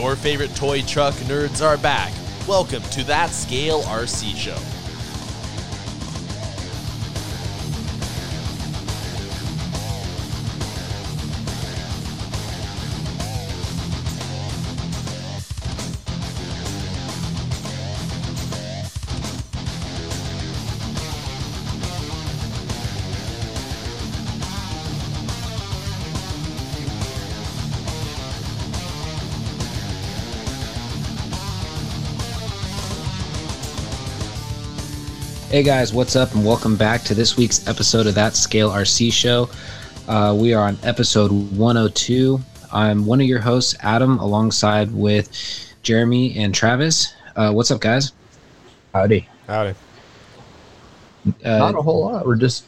Your favorite toy truck nerds are back. Welcome to That Scale RC Show. Hey guys, what's up, and welcome back to this week's episode of That Scale RC Show. Uh, we are on episode 102. I'm one of your hosts, Adam, alongside with Jeremy and Travis. Uh, what's up, guys? Howdy. Howdy. Uh, Not a whole lot. We're just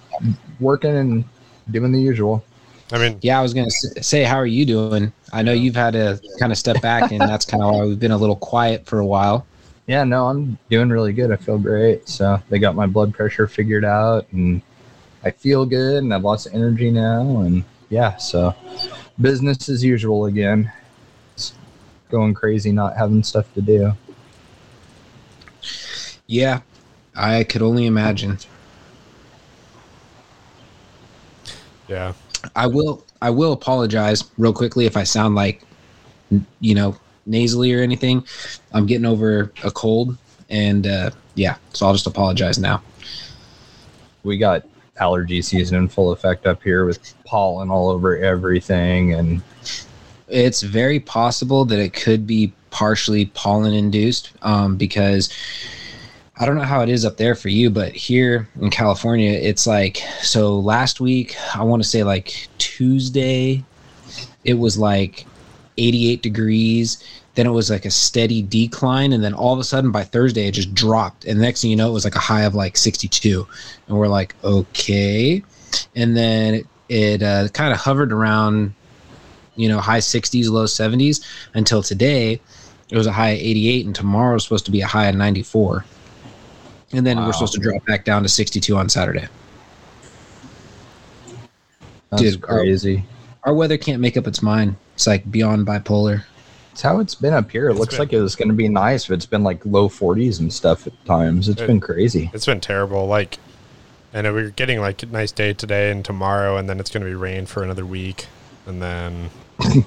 working and doing the usual. I mean, yeah, I was gonna say, how are you doing? I know you've had to kind of step back, and that's kind of why we've been a little quiet for a while. Yeah, no, I'm doing really good. I feel great. So they got my blood pressure figured out and I feel good and I have lots of energy now. And yeah, so business as usual again. It's going crazy not having stuff to do. Yeah, I could only imagine. yeah. I will I will apologize real quickly if I sound like you know nasally or anything. I'm getting over a cold and uh yeah, so I'll just apologize now. We got allergy season in full effect up here with pollen all over everything. And It's very possible that it could be partially pollen induced um because I don't know how it is up there for you, but here in California, it's like so last week, I want to say like Tuesday, it was like 88 degrees. Then it was like a steady decline. And then all of a sudden by Thursday, it just dropped. And the next thing you know, it was like a high of like 62. And we're like, okay. And then it, it uh, kind of hovered around, you know, high 60s, low 70s until today. It was a high of 88, and tomorrow is supposed to be a high of 94. And then Wow. we're supposed to drop back down to 62 on Saturday. that's Dude, our- crazy. Our weather can't make up its mind. It's like beyond bipolar. It's how it's been up here. It It's looks been- like it was going to be nice, but it's been like low 40s and stuff at times. It's It- been crazy. It's been terrible. Like, and we're getting like a nice day today and tomorrow, and then it's going to be rain for another week. And then, yeah,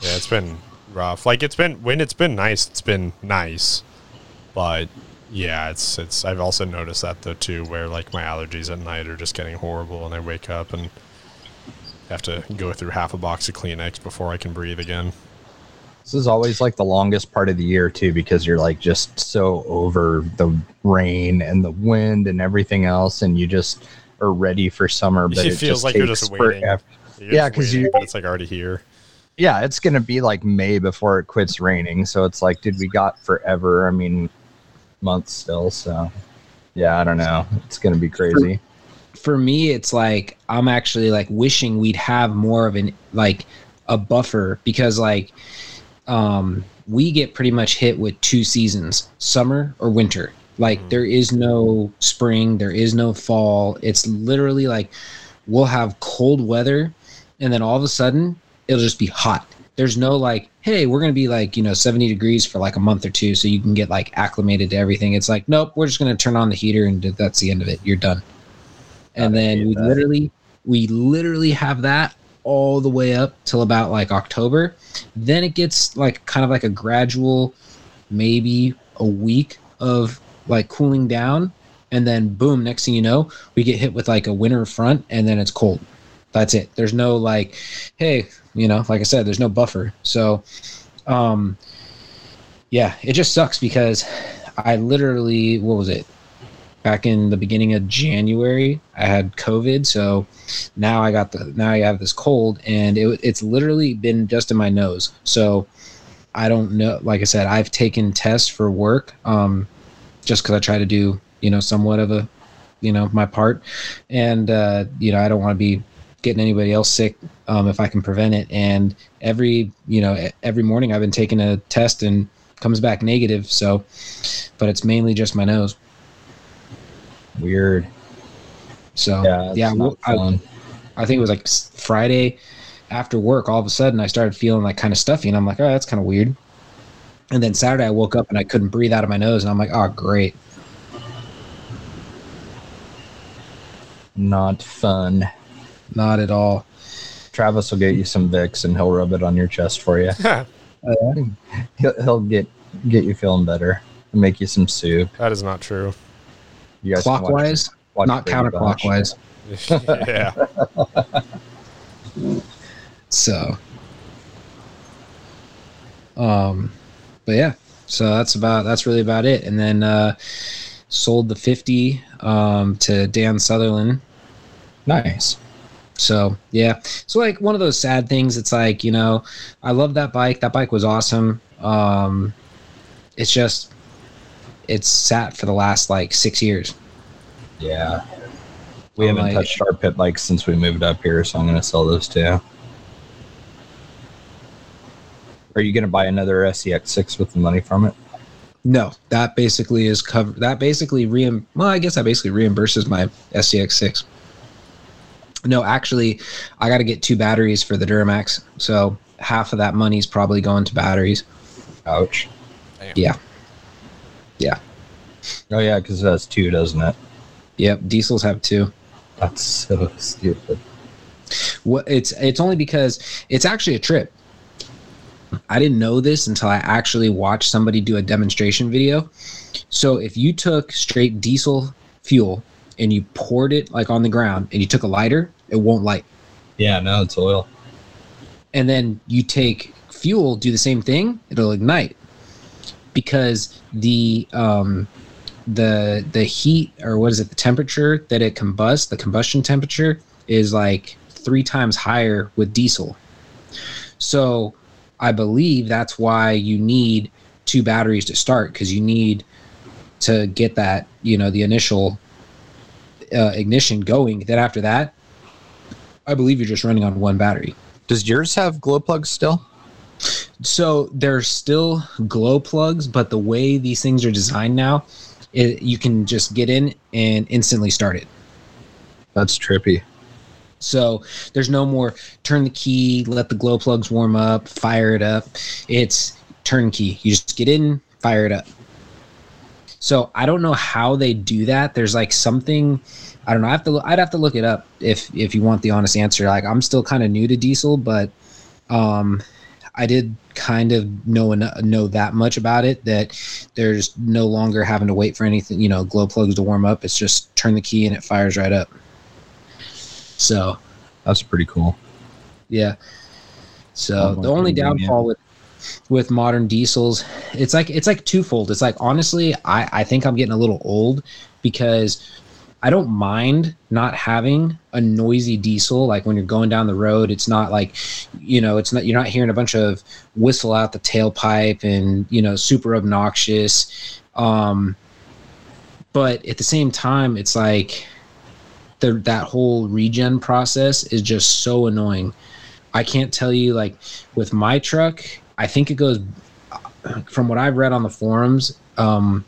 it's been rough. Like, it's been, when it's been nice, it's been nice. But yeah, it's, it's, I've also noticed that though too, where like my allergies at night are just getting horrible and I wake up and have to go through half a box of Kleenex before I can breathe again. This is always like the longest part of the year too, because you're like just so over the rain and the wind and everything else, and you just are ready for summer. But It it, feels just like you're just waiting. forever. You're Yeah, just 'cause waiting, you- but it's like already here. Yeah, it's gonna be like May before it quits raining. So it's like, dude, we got forever. I mean, months still. So yeah, I don't know. It's gonna be crazy. For me it's like i'm actually like wishing we'd have more of an like a buffer because like um we get pretty much hit with two seasons summer or winter. Like Mhm. there is no spring there is no fall. It's literally like we'll have cold weather and then all of a sudden it'll just be hot. There's no like hey we're gonna be like you know 70 degrees for like a month or two so you can get like acclimated to everything. It's like nope we're just gonna turn on the heater and that's the end of it. You're done and I then we that. literally we literally have that all the way up till about like October. Then it gets like kind of like a gradual, maybe a week of like cooling down, and then boom, next thing you know, we get hit with like a winter front, and then it's cold. That's it. There's no like, hey, you know, like I said, there's no buffer. So, um, yeah, it just sucks because I literally, what was it? Back in the beginning of January. I had COVID, so now I got the now I have this cold, and it, it's literally been just in my nose. So I don't know. Like I said, I've taken tests for work, um, just because I try to do you know somewhat of a you know my part, and uh, you know I don't want to be getting anybody else sick um, if I can prevent it. And every you know every morning I've been taking a test and comes back negative. So, but it's mainly just my nose. Weird. So Yeah, yeah, well, I. I think it was like Friday after work. All of a sudden, I started feeling like kind of stuffy, and I'm like, oh, that's kind of weird. And then Saturday I woke up and I couldn't breathe out of my nose, and I'm like, oh great. Not fun. Not at all. Travis will get you some Vicks and he'll rub it on your chest for you. Oh, he'll, he'll get get you feeling better and make you some soup. that is not true. You guys can watch- Clockwise, watch not Brady counterclockwise. yeah. So, um, but yeah, so that's about that's really about it. And then uh, sold the fifty um to Dan Sutherland. Nice. So yeah, so like one of those sad things. It's like you know, I love that bike. That bike was awesome. Um, it's just it's sat for the last like six years. Yeah. We I'm haven't like- touched our pit bikes since we moved up here, so I'm going to sell those too. Are you going to buy another SCX6 with the money from it? No, that basically is cover. That basically reim. Well, I guess that basically reimburses my SCX six. No, actually, I got to get two batteries for the Duramax, so half of that money is probably going to batteries. Ouch. Yeah, yeah, Oh, yeah, because it has two, doesn't it? yep. Diesels have two. That's so stupid. What it's it's only because it's actually a trip. I didn't know this until I actually watched somebody do a demonstration video. So if you took straight diesel fuel and you poured it like on the ground and you took a lighter, it won't light. Yeah, no, it's oil. And then you take fuel, do the same thing, it'll ignite. Because the um the the heat or what is it, the temperature that it combusts, the combustion temperature is like three times higher with diesel. So I believe that's why you need two batteries to start because you need to get that, you know, the initial uh, ignition going. Then after that, I believe you're just running on one battery. Does yours have glow plugs still? So there's still glow plugs, but the way these things are designed now, it, you can just get in and instantly start it. That's trippy. So there's no more turn the key, let the glow plugs warm up, fire it up. It's turnkey. You just get in, fire it up. So I don't know how they do that. There's like something I don't know. I have to. look- I'd have to look it up if if you want the honest answer. Like I'm still kind of new to diesel, but um, I did kind of know know that much about it that there's no longer having to wait for anything. You know, glow plugs to warm up. It's just turn the key and it fires right up. So That's pretty cool. yeah. So the only downfall with with modern diesels, it's like it's like twofold. It's like honestly, I I think I'm getting a little old because I don't mind not having a noisy diesel. Like when you're going down the road, it's not like, you know, it's not you're not hearing a bunch of whistle out the tailpipe and you know super obnoxious. Um, but at the same time, it's like the that whole regen process is just so annoying. I can't tell you like with my truck. I think it goes from what I've read on the forums. Um,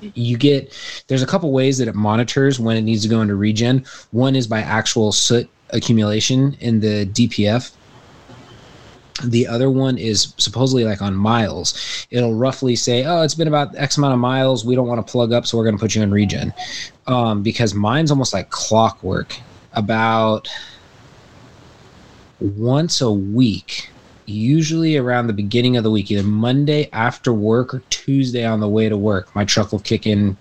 you get there's a couple ways that it monitors when it needs to go into regen. One is by actual soot accumulation in the DPF. The other one is supposedly like on miles. It'll roughly say, "Oh, it's been about X amount of miles. We don't want to plug up, so we're going to put you in regen." Um, because mine's almost like clockwork. About once a week, usually around the beginning of the week, either Monday after work or Tuesday on the way to work, my truck will kick in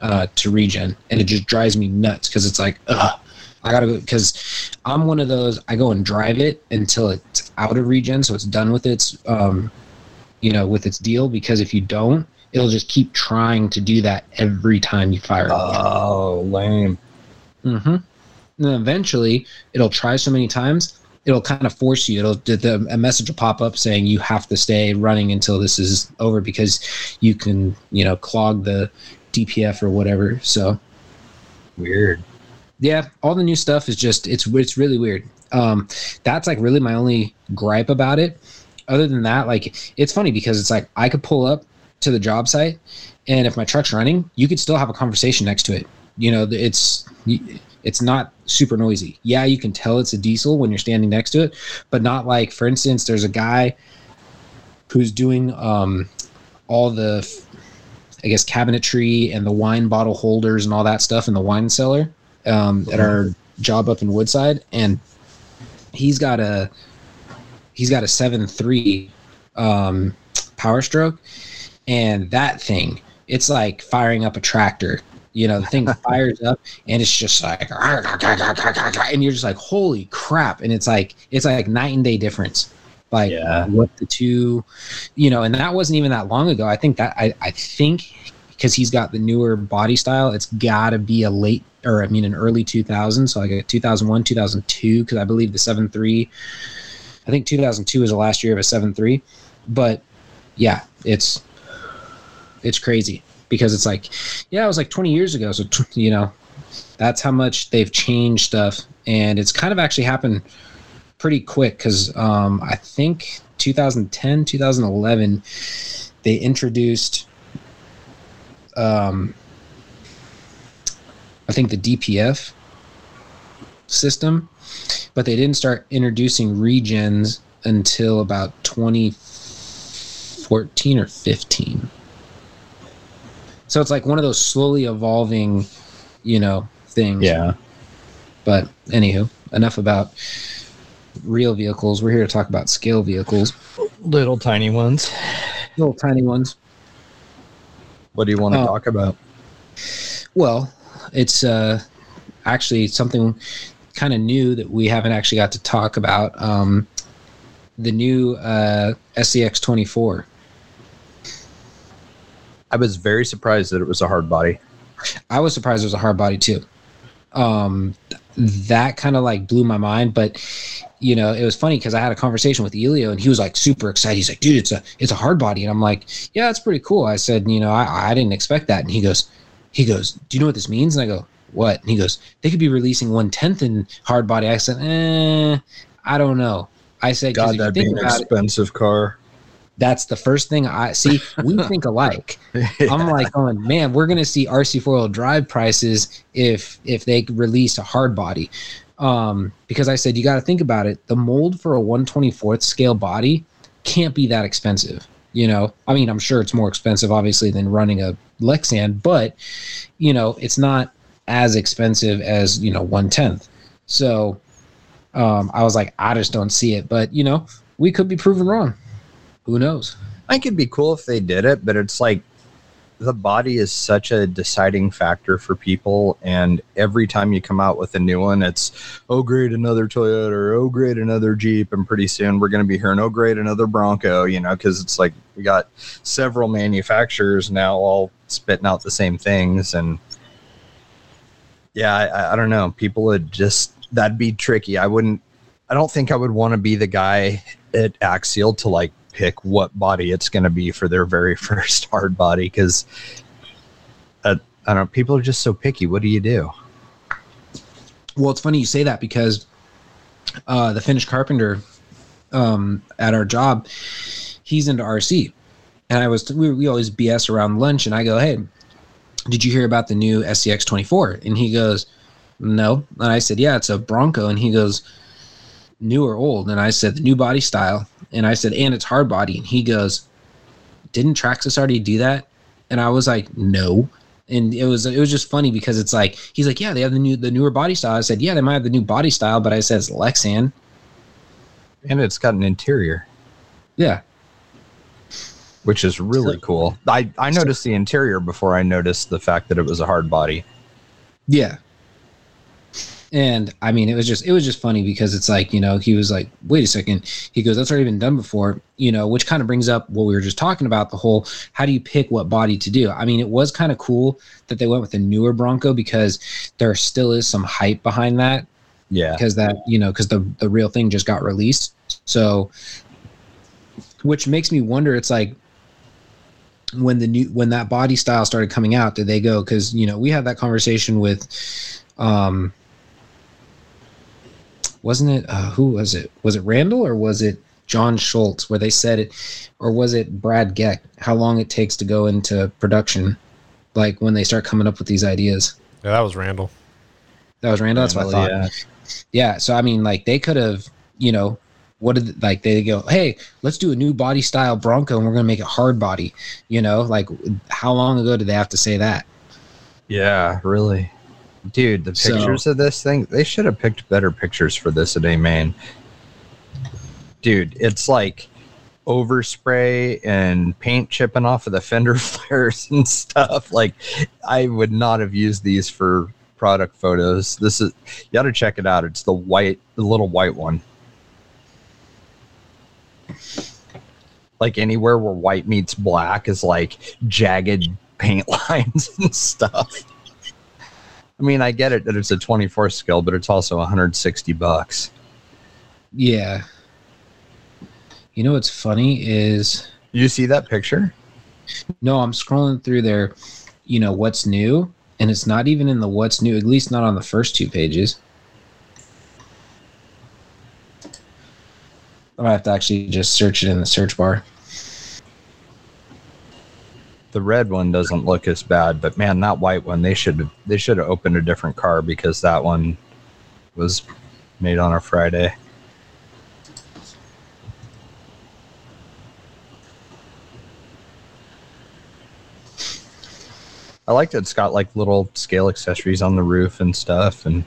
uh, to regen, and it just drives me nuts because it's like, ugh, I gotta go because I'm one of those. I go and drive it until it's out of regen, so it's done with its, um, you know, with its deal. Because if you don't, it'll just keep trying to do that every time you fire it. Oh, lame. Mm-hmm. And then eventually, it'll try so many times, it'll kind of force you. It'll the, the, a message will pop up saying you have to stay running until this is over because you can, you know, clog the DPF or whatever. So Weird. yeah, all the new stuff is just it's it's really weird. Um, that's like really my only gripe about it. Other than that, like it's funny because it's like I could pull up to the job site, and if my truck's running, you could still have a conversation next to it. You know, it's it's not super noisy. Yeah, you can tell it's a diesel when you're standing next to it, but not like, for instance, there's a guy who's doing um, all the, I guess, cabinetry and the wine bottle holders and all that stuff in the wine cellar um, at our job up in Woodside, and he's got a he's got a seven three um, Power Stroke, and that thing it's like firing up a tractor. You know, the thing fires up and it's just like, and you're just like, holy crap! And it's like it's like night and day difference like Yeah. what the two you know and that wasn't even that long ago i think that i, I think because he's got the newer body style it's got to be a late or i mean an early 2000 so like a 2001 2002 because i believe the 7.3 i think 2002 was the last year of a 7.3 but yeah it's it's crazy because it's like yeah it was like 20 years ago so tw- you know that's how much they've changed stuff and it's kind of actually happened pretty quick because um, I think 2010, 2011, they introduced, um, I think the DPF system, but they didn't start introducing regens until about 2014 or 15. So it's like one of those slowly evolving, you know, things. Yeah. But anywho, enough about real vehicles. We're here to talk about scale vehicles, Little tiny ones. little tiny ones. What do you want to Oh. talk about? Well, it's uh, actually something kind of new that we haven't actually got to talk about. Um, the new uh, SCX 24. I was very surprised that it was a hard body. I was surprised it was a hard body too. Um, that kind of like blew my mind, but you know, it was funny because I had a conversation with Elio and he was like super excited. He's like, dude, it's a it's a hard body. And I'm like, yeah, that's pretty cool. I said, you know, I, I didn't expect that. And he goes, he goes, do you know what this means? And I go, what? And he goes, they could be releasing one tenth in hard body. I said, eh, I don't know. I said, God, that'd be an about it, expensive car. That's the first thing I see. We think alike. I'm like going, man, we're gonna see RC four wheel drive prices if if they release a hard body. Um, because I said you got to think about it. The mold for a 124th scale body can't be that expensive. You know, I mean, I'm sure it's more expensive, obviously, than running a Lexan, but you know, it's not as expensive as you know one tenth. So, um, I was like, I just don't see it. But you know, we could be proven wrong. Who knows? I think it'd be cool if they did it, but it's like the body is such a deciding factor for people. And every time you come out with a new one, it's, oh, great, another Toyota, or oh, great, another Jeep. And pretty soon we're going to be hearing, oh, great, another Bronco, you know, because it's like we got several manufacturers now all spitting out the same things. And yeah, I- I, don't know. People would just, that'd be tricky. I wouldn't, I don't think I would want to be the guy at Axial to like pick what body it's going to be for their very first hard body because uh, I don't know. People are just so picky. What do you do? Well, it's funny you say that because uh, the Finnish carpenter um, at our job, he's into RC, and I was we, we always BS around lunch, and I go, "Hey, did you hear about the new SCX 24?" And he goes, "No," and I said, "Yeah, it's a Bronco," and he goes, "New or old?" And I said, "The new body style," and I said, "And it's hard body," and he goes, "Didn't Traxxas already do that?" And I was like, "No." and it was it was just funny because it's like he's like yeah they have the new the newer body style i said yeah they might have the new body style but i said it's lexan And it's got an interior, yeah which is really cool. I, I noticed the interior before I noticed the fact that it was a hard body. yeah and i mean it was just it was just funny because it's like you know he was like wait a second. He goes that's already been done before you know which kind of brings up what we were just talking about the whole how do you pick what body to do? I mean it was kind of cool that they went with the newer bronco because there still is some hype behind that. Yeah. because that you know because the the real thing just got released. So which makes me wonder it's like when the new when that body style started coming out did they go because you know we had that conversation with um wasn't it uh, who was it was it randall or was it john schultz where they said it or was it brad geck how long it takes to go into production like when they start coming up with these ideas Yeah, that was Randall. that was randall that's what i thought Yeah. yeah so i mean like they could have you know what did like they go hey let's do a new body style bronco and we're going to make it hard body you know like how long ago did they have to say that Yeah, really. Dude, the So- pictures of this thing, they should have picked better pictures for this at A Main. Dude, it's like overspray and paint chipping off of the fender flares and stuff. Like, I would not have used these for product photos. This is, you got to check it out. It's the white, the little white one. Like, anywhere where white meets black is like jagged paint lines and stuff. I mean, I get it that it's a 24 skill, but it's also 160 bucks. yeah you know what's funny is You see that picture? no i'm scrolling through there, you know what's new and it's not even in the what's new at least not on the first two pages i have to actually just search it in the search bar The red one doesn't look as bad, but man, that white one they should have they should have opened a different car because that one was made on a Friday. I like that it's got like little scale accessories on the roof and stuff and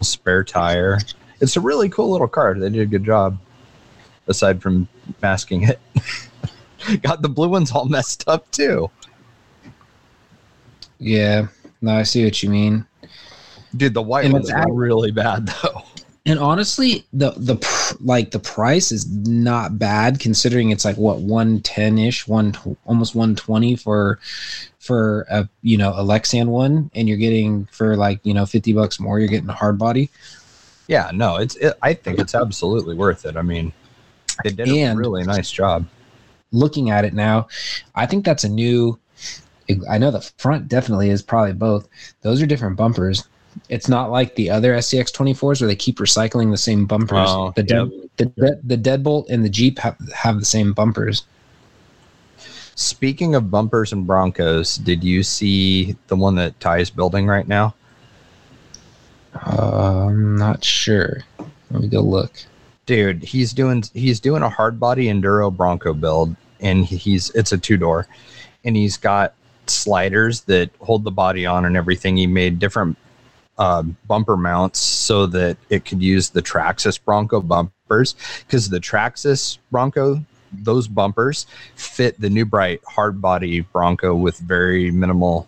spare tire. It's a really cool little car. They did a good job. Aside from masking it. got the blue ones all messed up too. Yeah no i see what you mean Dude, the white And ones are really bad though. And honestly, the the pr- like the price is not bad considering it's like what one ten ish, one almost one twenty for for a you know a Lexan one, and you're getting for like you know fifty bucks more, you're getting a hard body. Yeah, no, it's. It, I think it's absolutely worth it. I mean, they did a really nice job. Looking at it now, I think that's a new. I know the front definitely is probably both. Those are different bumpers. It's not like the other SCX 24s where they keep recycling the same bumpers. Oh, the, dead, the, the the Deadbolt and the Jeep have, have the same bumpers. Speaking of bumpers and Broncos, did you see the one that Ty's building right now? Uh, I'm not sure. Let me go look. Dude, he's doing he's doing a hard body enduro Bronco build, and he's it's a two door, and he's got sliders that hold the body on and everything. He made different uh, bumper mounts so that it could use the Traxxas Bronco bumpers because the Traxxas Bronco those bumpers fit the new bright hard body Bronco with very minimal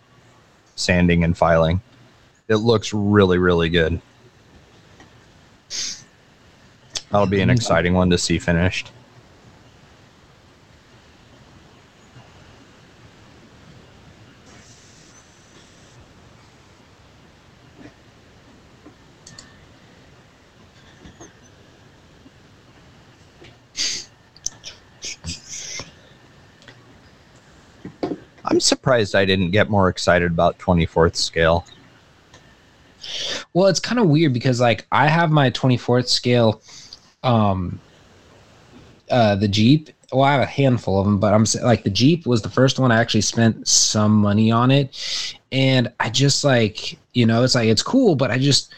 sanding and filing. It looks really really good. That'll be an exciting one to see finished. I'm surprised I didn't get more excited about 24th scale. Well, it's kind of weird because like I have my 24th scale, um, uh, the Jeep. Well, I have a handful of them, but I'm like the Jeep was the first one I actually spent some money on it, and I just like you know it's like it's cool, but I just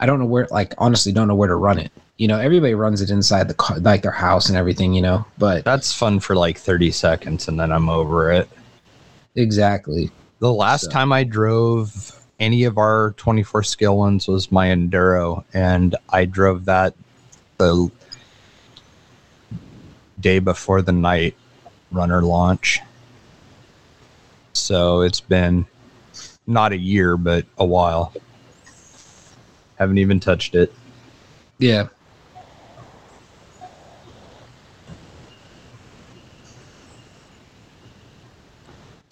I don't know where like honestly don't know where to run it. You know, everybody runs it inside the car, like their house and everything. You know, but That's fun for like 30 seconds and then I'm over it. Exactly. The last So- time I drove any of our 24 scale ones was my Enduro, and I drove that the day before the night runner launch. So it's been not a year, but a while. Haven't even touched it. Yeah.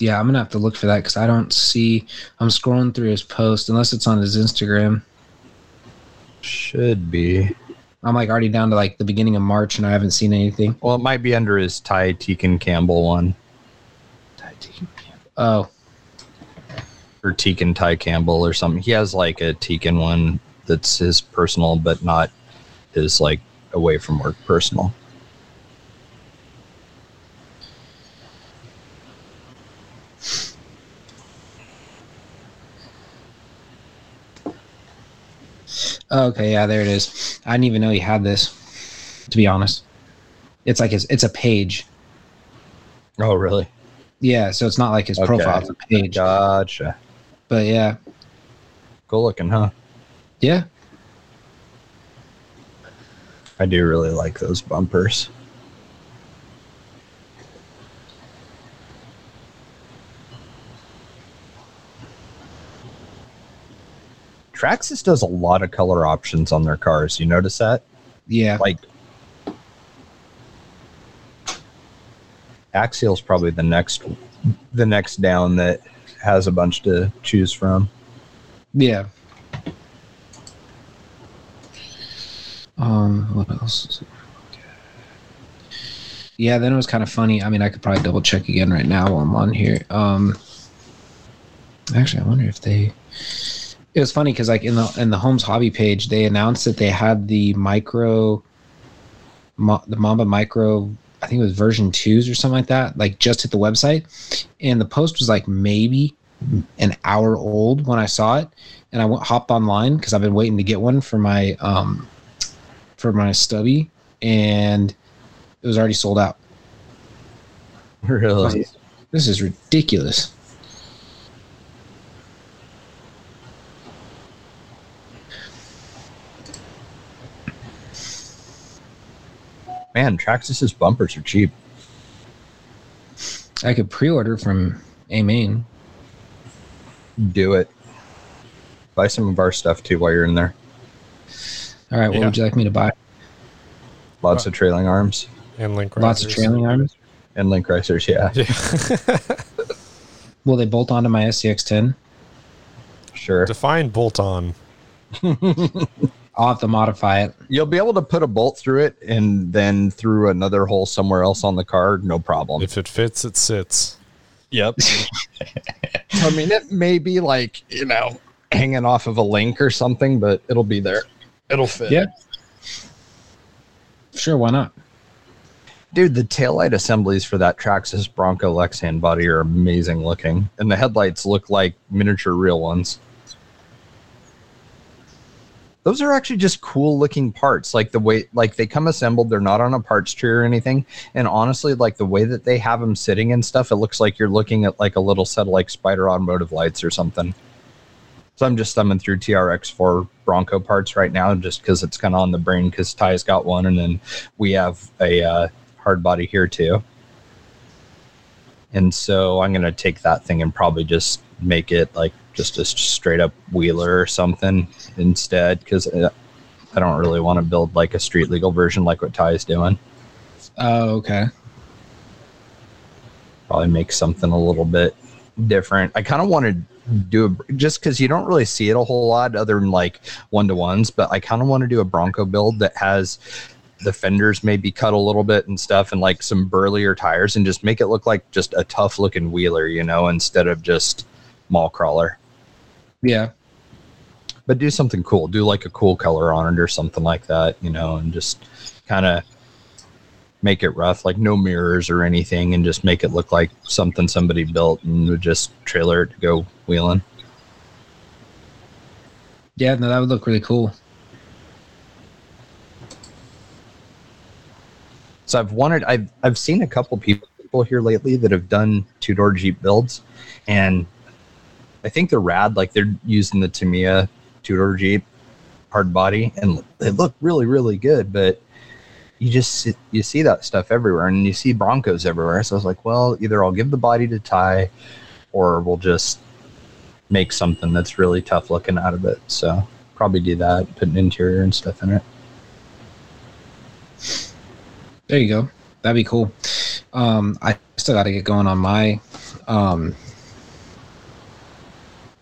Yeah, I'm gonna have to look for that because I don't see. I'm scrolling through his post unless it's on his Instagram. Should be. I'm like already down to like the beginning of March and I haven't seen anything. Well, it might be under his Ty Tekin Campbell one Oh, or Tekin Ty Campbell or something. He has like a Tekin one that's his personal, but not his like away from work personal. Okay, yeah, there it is. I didn't even know he had this. To be honest, it's like it's, it's a page. Oh, really? Yeah, so it's not like his Okay. profile; it's a page. Gotcha. But yeah, Cool looking, huh? yeah, I do really like those bumpers. Traxxas does a lot of color options on their cars. You notice that? yeah. Like Axial's probably the next the next down that has a bunch to choose from. Yeah. Um, what else? is it? Yeah, then it was kind of funny. I mean, I could probably double check again right now while I'm on here. Um, actually, I wonder if they. It was funny because, like in the in the Holmes hobby page, they announced that they had the micro, Mo- the Mamba Micro. I think it was version twos or something like that. Like just hit the website, and the post was like maybe an hour old when I saw it, and I went, hopped online because I've been waiting to get one for my um for my stubby, and it was already sold out. Really? This is ridiculous. Man, Traxxas's bumpers are cheap. I could pre-order from A Main. Do it. Buy some of our stuff too while you're in there. All right, what Yeah. would you like me to buy? Lots of trailing arms And link Lots of trailing arms. and link racers. Yeah, Yeah. Will they bolt onto my SCX10? sure. Define bolt on. I'll have to modify it. You'll be able to put a bolt through it and then through another hole somewhere else on the car. No problem. If it fits, it sits. Yep. I mean, it may be like you know hanging off of a link or something, but it'll be there. It'll fit. Yeah. Sure, why not? Dude, the taillight assemblies for that Traxxas Bronco Lexan body are amazing looking, and the headlights look like miniature real ones. Those are actually just cool looking parts. Like the way, like they come assembled, they're not on a parts tree or anything. And honestly, like the way that they have them sitting and stuff, it looks like you're looking at like a little set of like Spider Automotive lights or something. So I'm just thumbing through TRX4 Bronco parts right now, just because it's kind of on the brain. Because Ty's got one, and then we have a uh, hard body here too. And so I'm gonna take that thing and probably just make it like just a straight up wheeler or something instead, because uh, I don't really want to build like a street legal version like what Ty is doing. Oh, okay. Probably make something a little bit different. I kind of want to do a just because you don't really see it a whole lot other than like one to ones, but I kind of want to do a Bronco build that has the fenders maybe cut a little bit and stuff and like some burlier tires and just make it look like just a tough looking wheeler, you know, instead of just mall crawler. Yeah. But do something cool. Do like a cool color on it or something like that, you know, and just kind of make it rough, like no mirrors or anything, and just make it look like something somebody built and would just trailer it to go wheeling. Yeah, no, that would look really cool. So I've wanted I've I've seen a couple people here lately that have done two door Jeep builds, and I think they're rad. Like they're using the Tamiya two door Jeep hard body, and they look really really good. But you just you see that stuff everywhere, and you see Broncos everywhere. So I was like, well, either I'll give the body to Ty, or we'll just make something that's really tough looking out of it. So probably do that, put an interior and stuff in it. There you go. That'd be cool. Um, I still got to get going on my, um,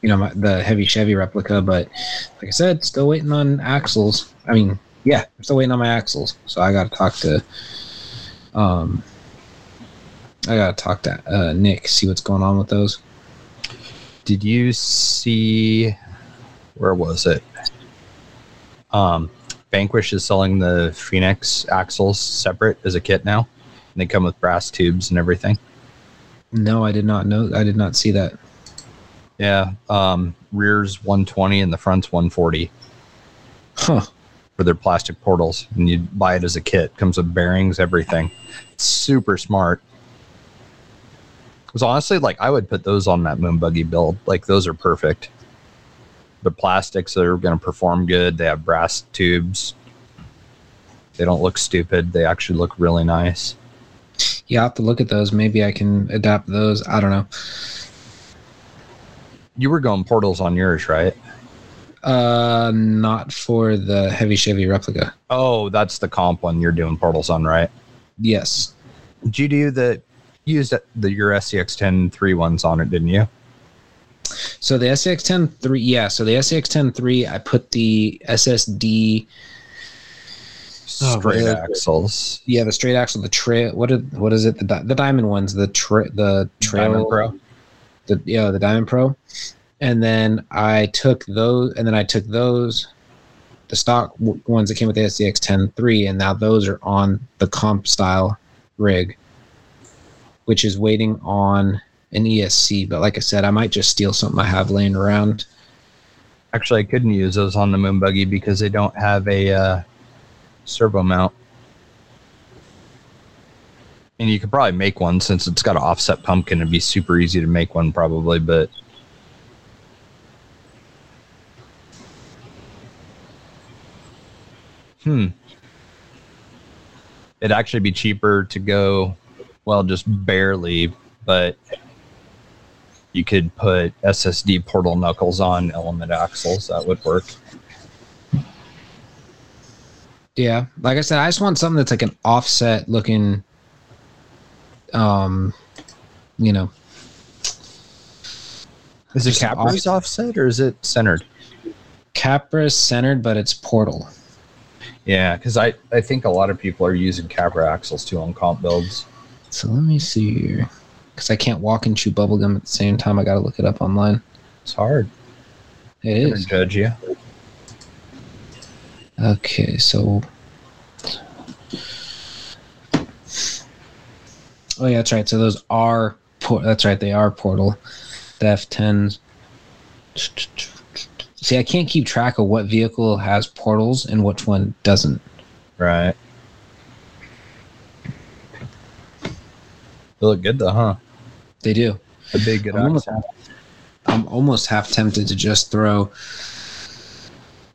you know, my, the heavy Chevy replica. But like I said, still waiting on axles. I mean, yeah, I'm still waiting on my axles. So I got to talk to, um, I got to talk to uh, Nick, see what's going on with those. did you see where was it um vanquish is selling the phoenix axles separate as a kit now and they come with brass tubes and everything No, I did not know. I did not see that. yeah um rears 120 and the front's 140 Huh. for their plastic portals, and you buy it as a kit. Comes with bearings, everything. It's super smart. Because honestly, like I would put those on that moon buggy build. Like those are perfect. The plastics are going to perform good. They have brass tubes. They don't look stupid. They actually look really nice. Yeah, I'll have to look at those. Maybe I can adapt those. I don't know. You were going portals on yours, right? Uh, not for the heavy Chevy replica. Oh, that's the comp one you're doing portals on, right? Yes. Did you do the you used the your SCX 10 3 ones on it, didn't you? So the SCX 10 3, yeah. So the SCX 10 3, I put the SSD. Oh, Straight axles. Yeah, the straight axle, the trail. What is what is it? The di- the diamond ones, the tra- the trail Diamond Pro. the yeah the diamond pro and then i took those and then i took those the stock w- ones that came with the scx 10 3 and now those are on the comp style rig which is waiting on an esc but like i said i might just steal something i have laying around Actually, I couldn't use those on the moon buggy because they don't have a uh, servo mount. And you could probably make one since it's got an offset pumpkin. It'd be super easy to make one, probably. But hmm, it'd actually be cheaper to go. Well, just barely, but you could put SSD portal knuckles on element axles. That would work. yeah like i said i just want something that's like an offset looking um you know Is it Capra's offset or is it centered? capra centered but it's portal Yeah, because I, I think a lot of people are using Capra axles too on comp builds. So let me see here. Because I can't walk and chew bubblegum at the same time. I got to look it up online. It's hard. It is. judge you. Okay, so. Oh, yeah, that's right. So those are. Por- that's right. They are Portal. The F10s. See, I can't keep track of what vehicle has portals and which one doesn't. Right. They look good though, huh? They do. A big good I'm almost, axle. I'm almost half tempted to just throw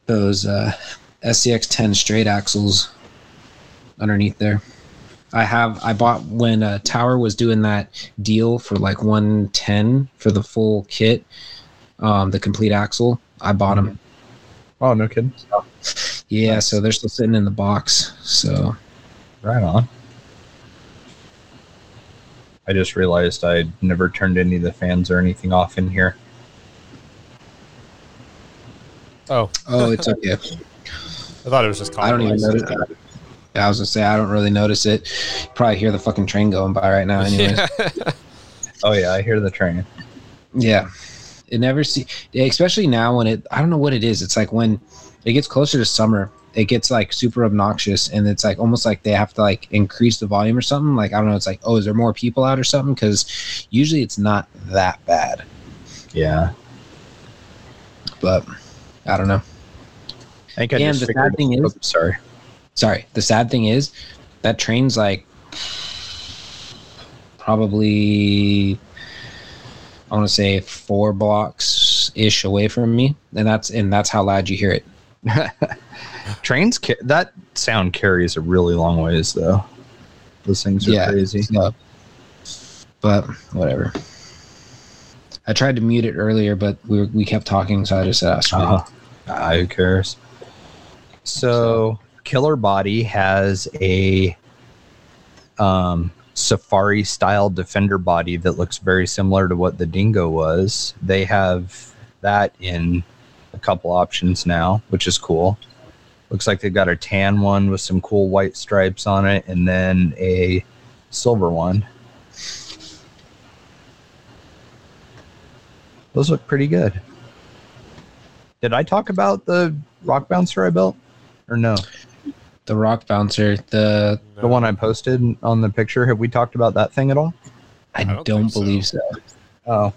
those uh, SCX 10 straight axles underneath there. I have I bought when uh, Tower was doing that deal for like 110 for the full kit, um, the complete axle. I bought them. Oh, no kidding. Yeah, Nice. so they're still sitting in the box. So Right on. I just realized I never turned any of the fans or anything off in here. Oh, oh, it's okay. I thought it was just. I don't even compromised. notice. It. I was gonna say I don't really notice it. You probably hear the fucking train going by right now. Anyways. Yeah. Oh yeah, I hear the train. Yeah. It never see especially now when it I don't know what it is. It's like when it gets closer to summer, it gets like super obnoxious and it's like almost like they have to like increase the volume or something. Like I don't know, it's like, oh, is there more people out or something? Because usually it's not that bad. Yeah. But I don't know. I think I And the sad thing is- Oops, sorry. Sorry. The sad thing is that train's like probably I want to say four blocks ish away from me. And that's and that's how loud you hear it. Trains ca- that sound carries a really long ways though. Those things are Yeah. crazy. So, but whatever. I tried to mute it earlier, but we were, we kept talking, so I just said, "Ah, screw. Uh-huh. Ah, who cares? So, Killer Body has a um, safari style defender body that looks very similar to what the Dingo was. They have that in a couple options now, which is cool. Looks like they've got a tan one with some cool white stripes on it, and then a silver one. Those look pretty good. Did I talk about the rock bouncer I built, or no? The rock bouncer. The The one I posted on the picture. Have we talked about that thing at all? I, don't don't, think so. believe so. Oh,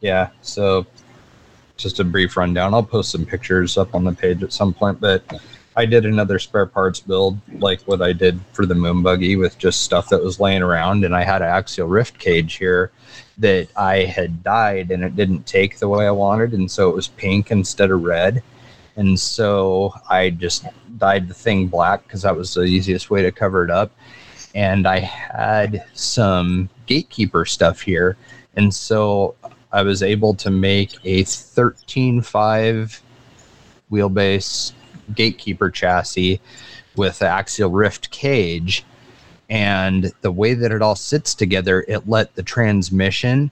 yeah. So, just a brief rundown. I'll post some pictures up on the page at some point, but I did another spare parts build like what I did for the moon buggy with just stuff that was laying around and I had an Axial Ryft cage here that I had dyed and it didn't take the way I wanted and so it was pink instead of red. And so I just dyed the thing black because that was the easiest way to cover it up. And I had some gatekeeper stuff here. And so I was able to make a 13.5 wheelbase gatekeeper chassis with Axial Ryft cage. And the way that it all sits together, it let the transmission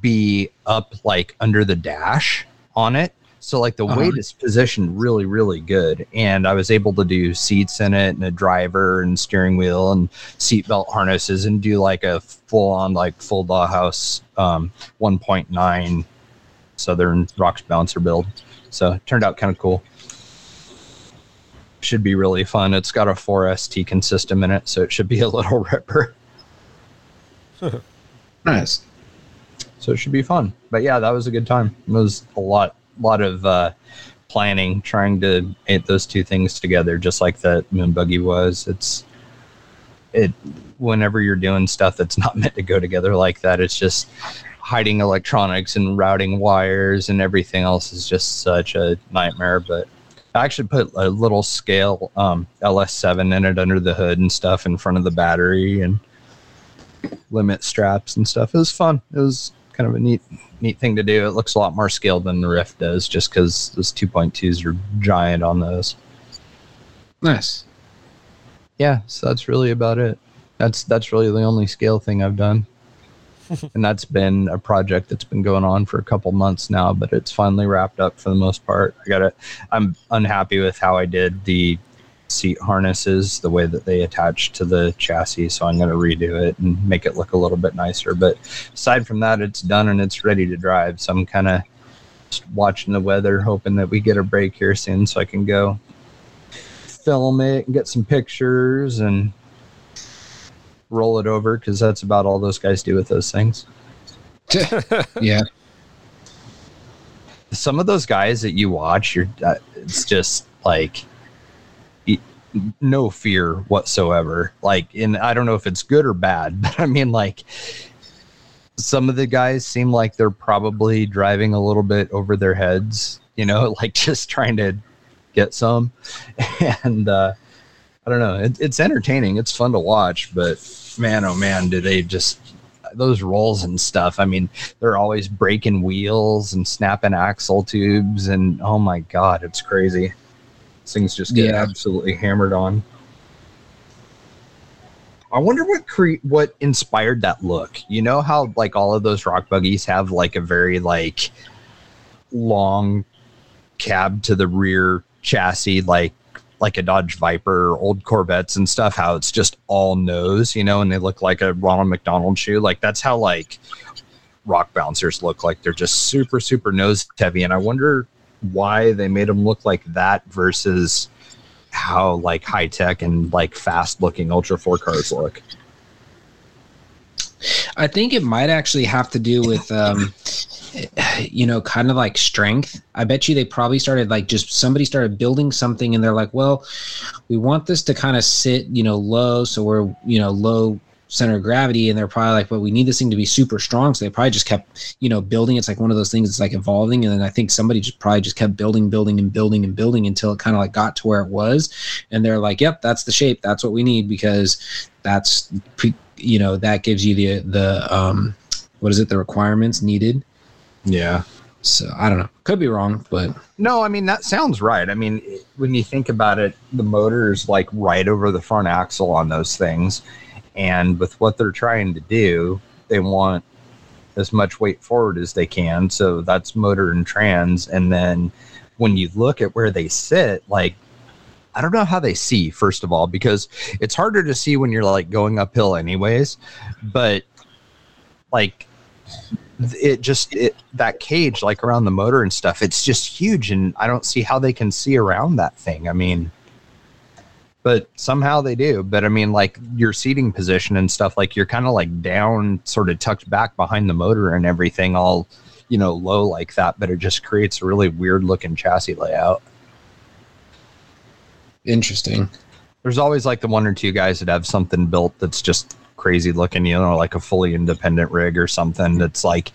be up like under the dash on it. So like the Uh-huh. weight is positioned really, really good. And I was able to do seats in it and a driver and steering wheel and seatbelt harnesses and do like a full on like full Dollhouse um, 1.9 Southern Rocks bouncer build. So it turned out kind of cool. Should be really fun. It's got a 4S Tekin system in it, so it should be a little ripper. Nice. So it should be fun. But yeah, that was a good time. It was a lot lot of uh, planning, trying to get those two things together, just like that moon buggy was. It's it whenever you're doing stuff that's not meant to go together like that, it's just hiding electronics and routing wires and everything else is just such a nightmare. But I actually put a little scale um, LS7 in it under the hood and stuff in front of the battery and limit straps and stuff. It was fun. It was kind of a neat neat thing to do. It looks a lot more scaled than the Ryft does, just because those 2.2s are giant on those. Nice. Yeah, so that's really about it. That's that's really the only scale thing I've done. and that's been a project that's been going on for a couple months now, but it's finally wrapped up for the most part. I got it. I'm unhappy with how I did the seat harnesses, the way that they attach to the chassis, so I'm going to redo it and make it look a little bit nicer. But aside from that, it's done and it's ready to drive. So I'm kind of just watching the weather, hoping that we get a break here soon so I can go film it and get some pictures and roll it over because that's about all those guys do with those things. yeah. Some of those guys that you watch, you're uh, it's just like no fear whatsoever. Like, and I don't know if it's good or bad, but I mean, like, some of the guys seem like they're probably driving a little bit over their heads, you know, like just trying to get some. And uh, I don't know, it, it's entertaining. It's fun to watch, but man, oh man, do they just those rolls and stuff. I mean, they're always breaking wheels and snapping axle tubes, and oh my god, it's crazy. Things just get Yeah. absolutely hammered on. I wonder what cre- what inspired that look. You know how like all of those rock buggies have like a very like long cab to the rear chassis, like like a Dodge Viper, old Corvettes and stuff. How it's just all nose, you know, and they look like a Ronald McDonald shoe. Like that's how like rock bouncers look like. They're just super super nose heavy, and I wonder why they made them look like that versus how like high tech and like fast looking Ultra Four cars look. I think it might actually have to do with, um, you know, kind of like strength. I bet you they probably started like just somebody started building something and they're like, well, we want this to kind of sit, you know, low. So we're, you know, low center of gravity. And they're probably like, well we need this thing to be super strong. So they probably just kept, you know, building. It's like one of those things that's like evolving. And then I think somebody just probably just kept building, building, and building and building until it kind of like got to where it was. And they're like, yep, that's the shape. That's what we need because that's pre- you know that gives you the the um what is it the requirements needed Yeah. so i don't know could be wrong but No, I mean that sounds right. I mean, when you think about it, the motor is like right over the front axle on those things, and with what they're trying to do, they want as much weight forward as they can. So that's motor and trans, and then when you look at where they sit, like I don't know how they see first of all because it's harder to see when you're like going uphill anyways, but like it just it that cage like around the motor and stuff it's just huge. And i don't see how they can see around that thing. I mean but somehow they do but i mean like your seating position and stuff like you're kind of like down sort of tucked back behind the motor and everything all you know, low like that, but it just creates a really weird looking chassis layout. Interesting. There's always like the one or two guys that have something built that's just crazy looking, you know, like a fully independent rig or something that's like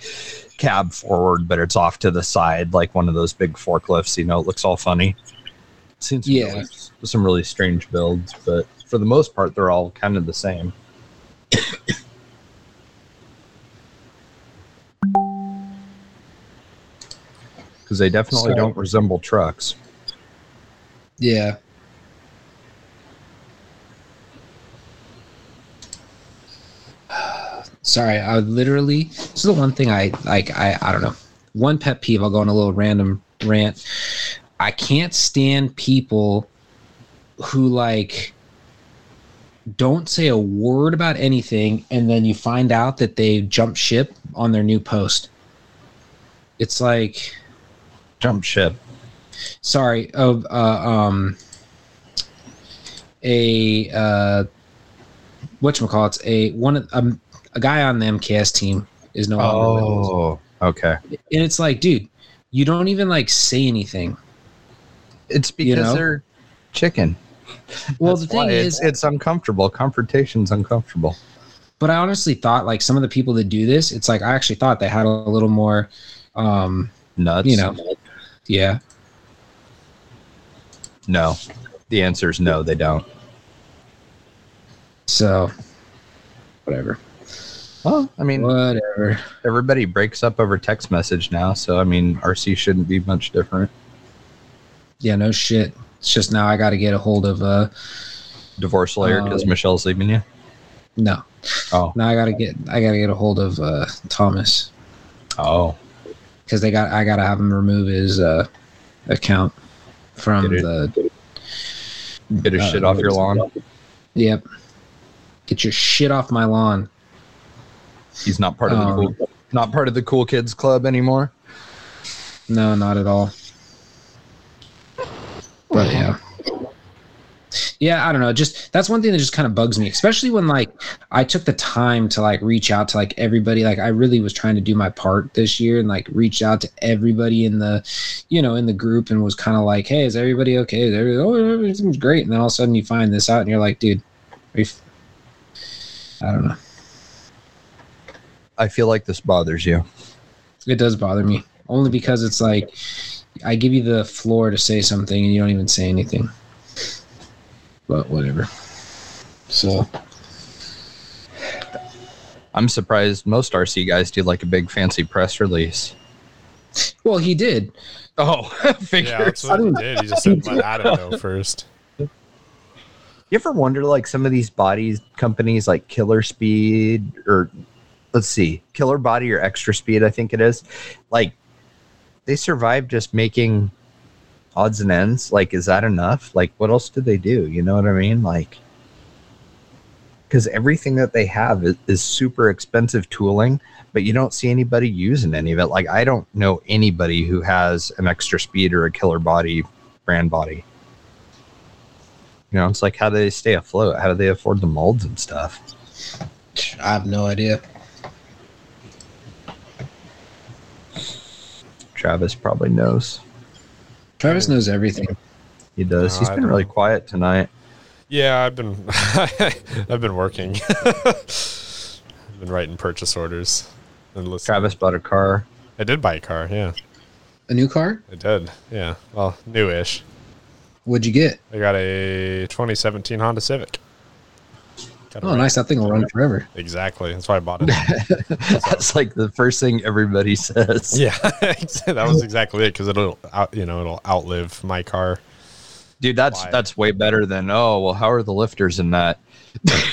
cab forward, but it's off to the side, like one of those big forklifts, you know, it looks all funny. Seen some Yeah. really, some really strange builds, but for the most part, they're all kind of the same. Because they definitely So- don't resemble trucks. Yeah. Sorry, I literally this is the one thing I like I I don't know. One pet peeve, I'll go on a little random rant. I can't stand people who like don't say a word about anything and then you find out that they jump ship on their new post. It's like Jump ship. sorry of uh, um a uh whatchamacallits a one of- um, a guy on the MKS team is no longer. Oh, okay. and it's like dude you don't even like say anything It's because know? they're chicken. well That's the thing is it's, it's uncomfortable. Confrontation's uncomfortable. but i honestly thought like some of the people that do this it's like i actually thought they had a little more um Nuts. you know yeah No. The answer is no, they don't. so whatever Well, I mean, whatever everybody breaks up over text message now, so I mean, RC shouldn't be much different. Yeah no shit it's just now i gotta get a hold of a Divorce lawyer because Um, Michelle's leaving you. no Oh, now i gotta get i gotta get a hold of uh thomas oh, because they got I gotta have him remove his uh, account from Get it- the. get his uh, shit off your lawn. Yep. Get your shit off my lawn. He's not part of the Um, cool, not part of the cool kids club anymore. No, not at all. But yeah. Yeah, I don't know. Just that's one thing that just kind of bugs me, especially when like I took the time to like reach out to like everybody. Like I really was trying to do my part this year and like reach out to everybody in the, you know, in the group and was kind of like, hey, is everybody okay? Is everybody, oh, everything's great. And then all of a sudden you find this out and you're like, dude, are you f- I don't know. I feel like this bothers you. It does bother me only because it's like I give you the floor to say something and you don't even say anything. But whatever. So I'm surprised most RC guys do like a big fancy press release. well, he did. Oh, Yeah, that's what he did. He just said, "I don't know first. You ever wonder like some of these bodies companies like Killer Speed or let's see, Killer Body or Xtra Speed, I think it is. Like they survive just making odds and ends. Like, is that enough? Like, what else do they do? You know what I mean? Like, because everything that they have is, is super expensive tooling, but you don't see anybody using any of it. Like, I don't know anybody who has an extra speed or a killer body brand body. You know, it's like how do they stay afloat? How do they afford the molds and stuff? I have no idea. Travis probably knows. Travis knows everything. He does. No, He's I been don't. really quiet tonight. Yeah, I've been I've been working. I've been writing purchase orders and listening. Travis bought a car. I did buy a car, yeah. A new car? I did. Yeah. Well, newish. What'd you get? I got a 2017 Honda Civic. Oh, nice. That thing will run forever. Exactly. That's why I bought it. That's like the first thing everybody says. yeah, that was exactly it because it'll out, you know it'll outlive my car. Dude, that's Why? that's way better than oh well, how are the lifters in that?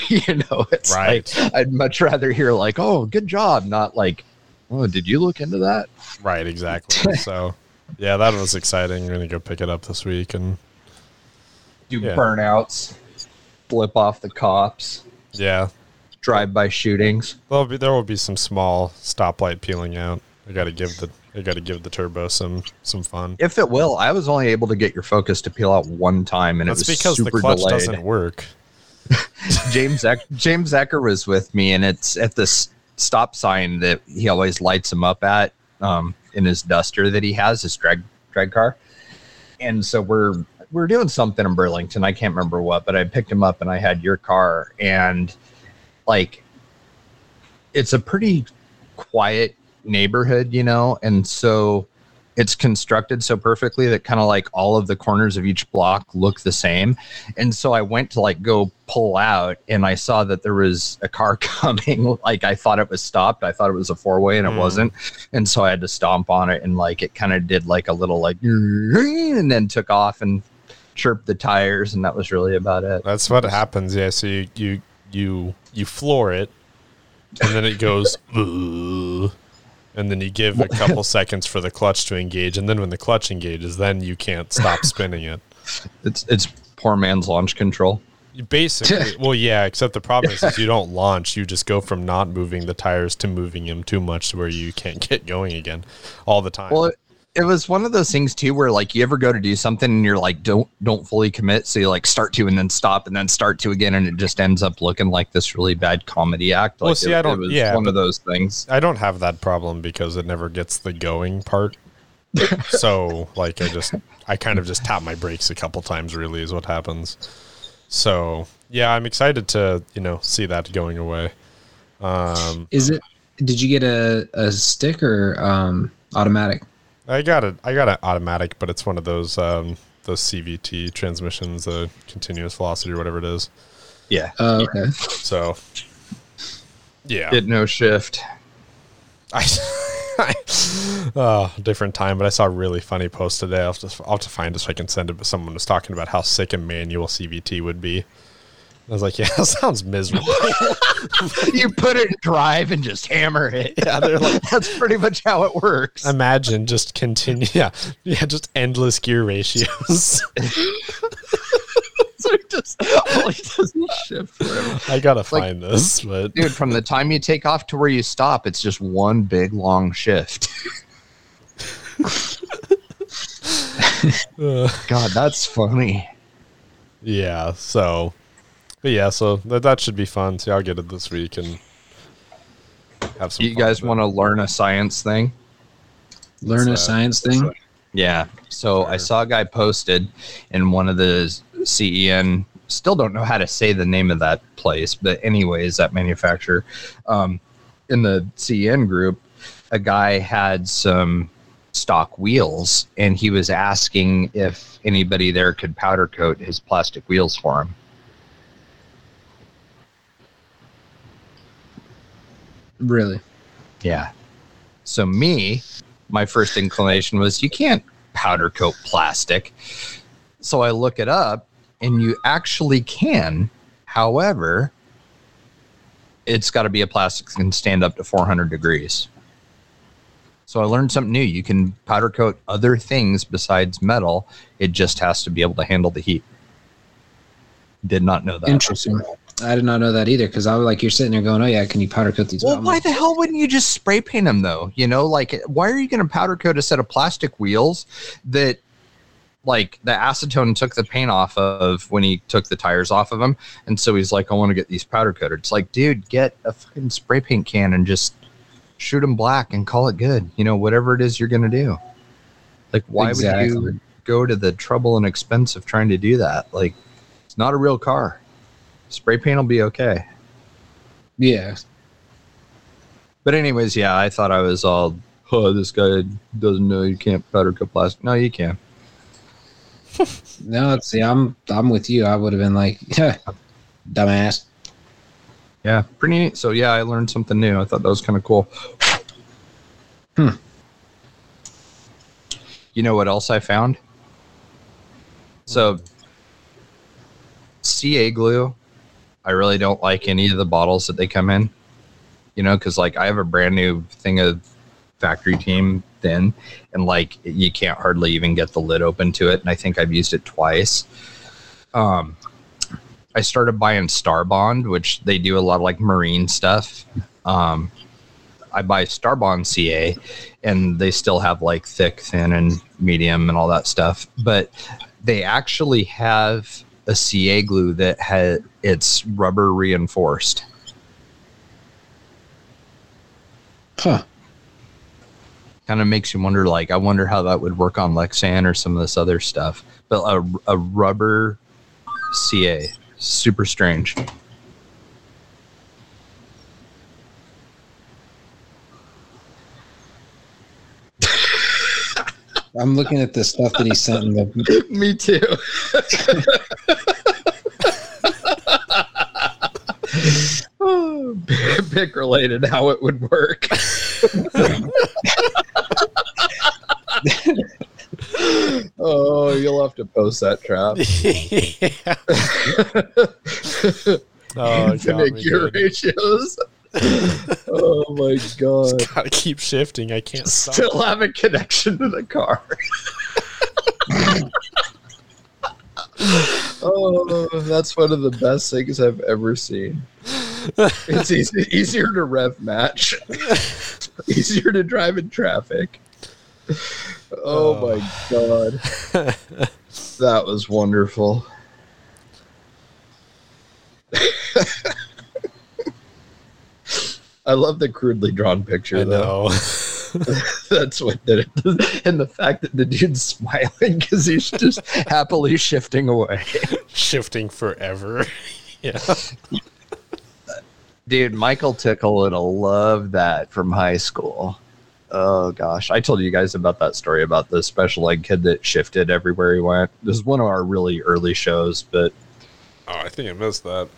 you know, it's Right. like I'd much rather hear like, oh, good job, not like, oh, did you look into that? Right. Exactly. so, yeah, that was exciting. I'm gonna go pick it up this week and Do Yeah. burnouts, flip off the cops, yeah, drive by shootings. there'll be there will be some small stoplight peeling out. I got to give the I got to give the turbo some some fun. If it will, I was only able to get your focus to peel out one time, and That's it was because the clutch delayed. doesn't work. James Eck, James Ecker was with me, and it's at this stop sign that he always lights him up at um, in his Duster that he has, his drag drag car. And so we're we're doing something in Burlington. I can't remember what, but I picked him up and I had your car and like it's a pretty quiet neighborhood, you know, and so it's constructed so perfectly that kind of like all of the corners of each block look the same. And so I went to like go pull out and I saw that there was a car coming. like I thought it was stopped. I thought it was a four way and it Mm. wasn't. And so I had to stomp on it and like it kind of did like a little like and then took off and chirped the tires and that was really about it. That's what happens. Yeah. So you you you you floor it, and then it goes, and then you give a couple seconds for the clutch to engage, and then when the clutch engages, then you can't stop spinning it. It's it's poor man's launch control. Basically, well, yeah. Except the problem is, is you don't launch. You just go from not moving the tires to moving them too much, to where you can't get going again all the time. Well, it, it was one of those things too, where like you ever go to do something and you're like, don't don't fully commit, so you like start to and then stop and then start to again, and it just ends up looking like this really bad comedy act. Like Well, see, it, I don't- It was yeah, one of those things. I don't have that problem because it never gets the going part. so like I just I kind of just tap my brakes a couple times really is what happens. So yeah, I'm excited to, you know, see that going away. Um Is it? Did you get a, a stick or um, automatic? I got it I got an automatic, but it's one of those um those CVT transmissions, the continuous velocity or whatever it is. Yeah, Oh, okay. So yeah. get no shift. I, I oh, different time, but I saw a really funny post today. I'll just I'll have to find it so I can send it. But someone was talking about how sick a manual CVT would be. I was like, yeah, that sounds miserable. you put it in drive and just hammer it. yeah, they're like, That's pretty much how it works. imagine just continue, yeah, yeah, just endless gear ratios. so just, all he does is shift forever. I gotta Like- find this, but Dude, from the time you take off to where you stop, it's just one big long shift. God, that's funny. yeah. So, but yeah, so that that should be fun. See, I'll get it this week and have some. You fun guys want to learn a science thing? Learn a science thing. Yeah. So I saw a guy posted in one of the CEN. Still don't know how to say the name of that place, but anyways, that manufacturer. Um, in the CEN group, a guy had some stock wheels, and he was asking if anybody there could powder coat his plastic wheels for him. Really? Yeah. So me, my first inclination was you can't powder coat plastic. So I look it up and you actually can. However, it's got to be a plastic that can stand up to 400 degrees. So I learned something new. You can powder coat other things besides metal. It just has to be able to handle the heat. Did not know that. Interesting. I did not know that either because I was like, you're sitting there going, oh yeah, can you powder coat these? Well, why like, the hell wouldn't you just spray paint them though? You know, like why are you going to powder coat a set of plastic wheels that like the acetone took the paint off of when he took the tires off of them and so he's like I want to get these powder coated. It's like, dude, get a fucking spray paint can and just shoot them black and call it good. You know, whatever it is you're going to do. Like why would you go to the trouble and expense of trying to do that? Like it's not a real car. Spray paint will be okay. Yeah. But anyways, yeah, I thought I was all, oh, this guy doesn't know you can't powder coat plastic. No, you can. No, see, I'm I'm with you. I would have been like, yeah, dumbass. Yeah, pretty neat. So yeah, I learned something new. I thought that was kind of cool. Hmm. You know what else I found? So CA glue, I really don't like any of the bottles that they come in. You know, because like I have a brand new thing of factory team thin, and like you can't hardly even get the lid open to it. And I think I've used it twice. Um, I started buying Starbond, which they do a lot of like marine stuff. Um, I buy Starbond CA, and they still have like thick, thin, and medium, and all that stuff. But they actually have a CA glue that has it's rubber reinforced. Huh. kind of makes you wonder. Like, I wonder how that would work on Lexan or some of this other stuff. But a, a rubber CA, super strange. I'm looking at the stuff that he sent in the. Me too. Pick related how it would work. oh, you'll have to post that trap yeah. Oh, to make your ratios. Oh my god! Gotta keep shifting. I can't stop. Still have a connection to the car. oh, that's one of the best things I've ever seen. It's easy, easier to rev match, easier to drive in traffic. Oh, oh. my god, that was wonderful. I love the crudely drawn picture. I though. know. That's what did it. And the fact that the dude's smiling because he's just happily shifting away. Shifting forever. yeah. Dude, Michael Tickle would have loved that from high school. Oh gosh, I told you guys about that story about the special ed kid that shifted everywhere he went. This is one of our really early shows, but Oh, I think I missed that.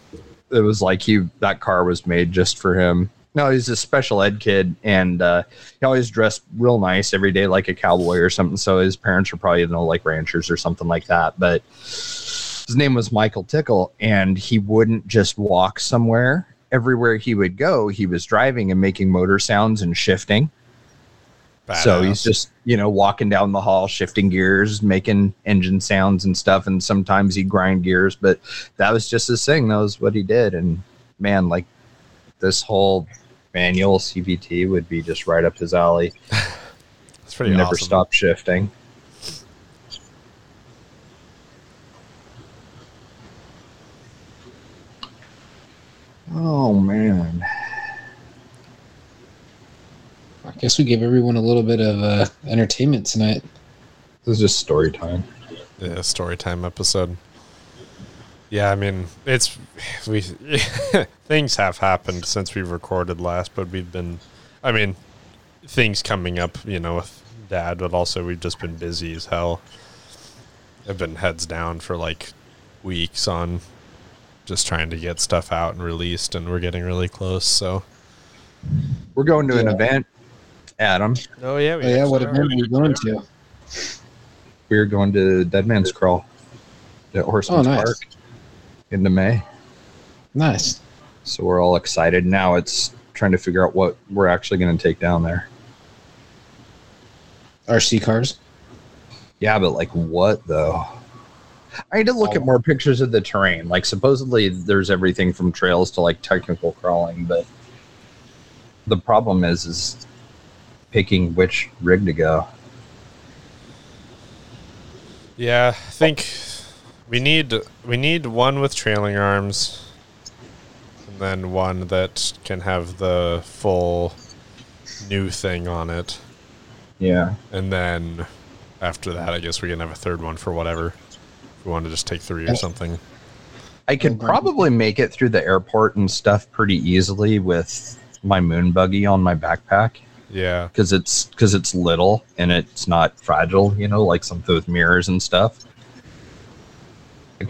it was like he that car was made just for him. No, he's a special ed kid, and uh, he always dressed real nice every day, like a cowboy or something. So his parents are probably you know like ranchers or something like that. But his name was Michael Tickle, and he wouldn't just walk somewhere. Everywhere he would go, he was driving and making motor sounds and shifting. So he's just, you know, walking down the hall, shifting gears, making engine sounds and stuff. And sometimes he'd grind gears, but that was just his thing. That was what he did. And man, like this whole manual CVT would be just right up his alley. It's pretty Never awesome. stop shifting. Oh man. I guess we gave everyone a little bit of uh, entertainment tonight. This is just story time. Yeah, story time episode. Yeah, I mean, it's we things have happened since we recorded last, but we've been, I mean, things coming up, you know, with dad, but also we've just been busy as hell. I've been heads down for like weeks on just trying to get stuff out and released, and we're getting really close. So, We're going to an Yeah. event, Adam. oh yeah, Oh, yeah, what event are we going to? We're going to Dead Man's Crawl at Horseman's Oh, nice. Park into May. Nice. So we're all excited. Now it's trying to figure out what we're actually going to take down there. RC cars. Yeah, but like what though? I need to look at oh. more pictures of the terrain. Like supposedly there's everything from trails to like technical crawling, but the problem is is picking which rig to go. Yeah, I think we need we need one with trailing arms, and then one that can have the full new thing on it, Yeah. and then after that, I guess we can have a third one for whatever. If we want to just take three or something. I could probably make it through the airport and stuff pretty easily with my moon buggy on my backpack Yeah, because it's because it's little and it's not fragile, you know, like something with mirrors and stuff.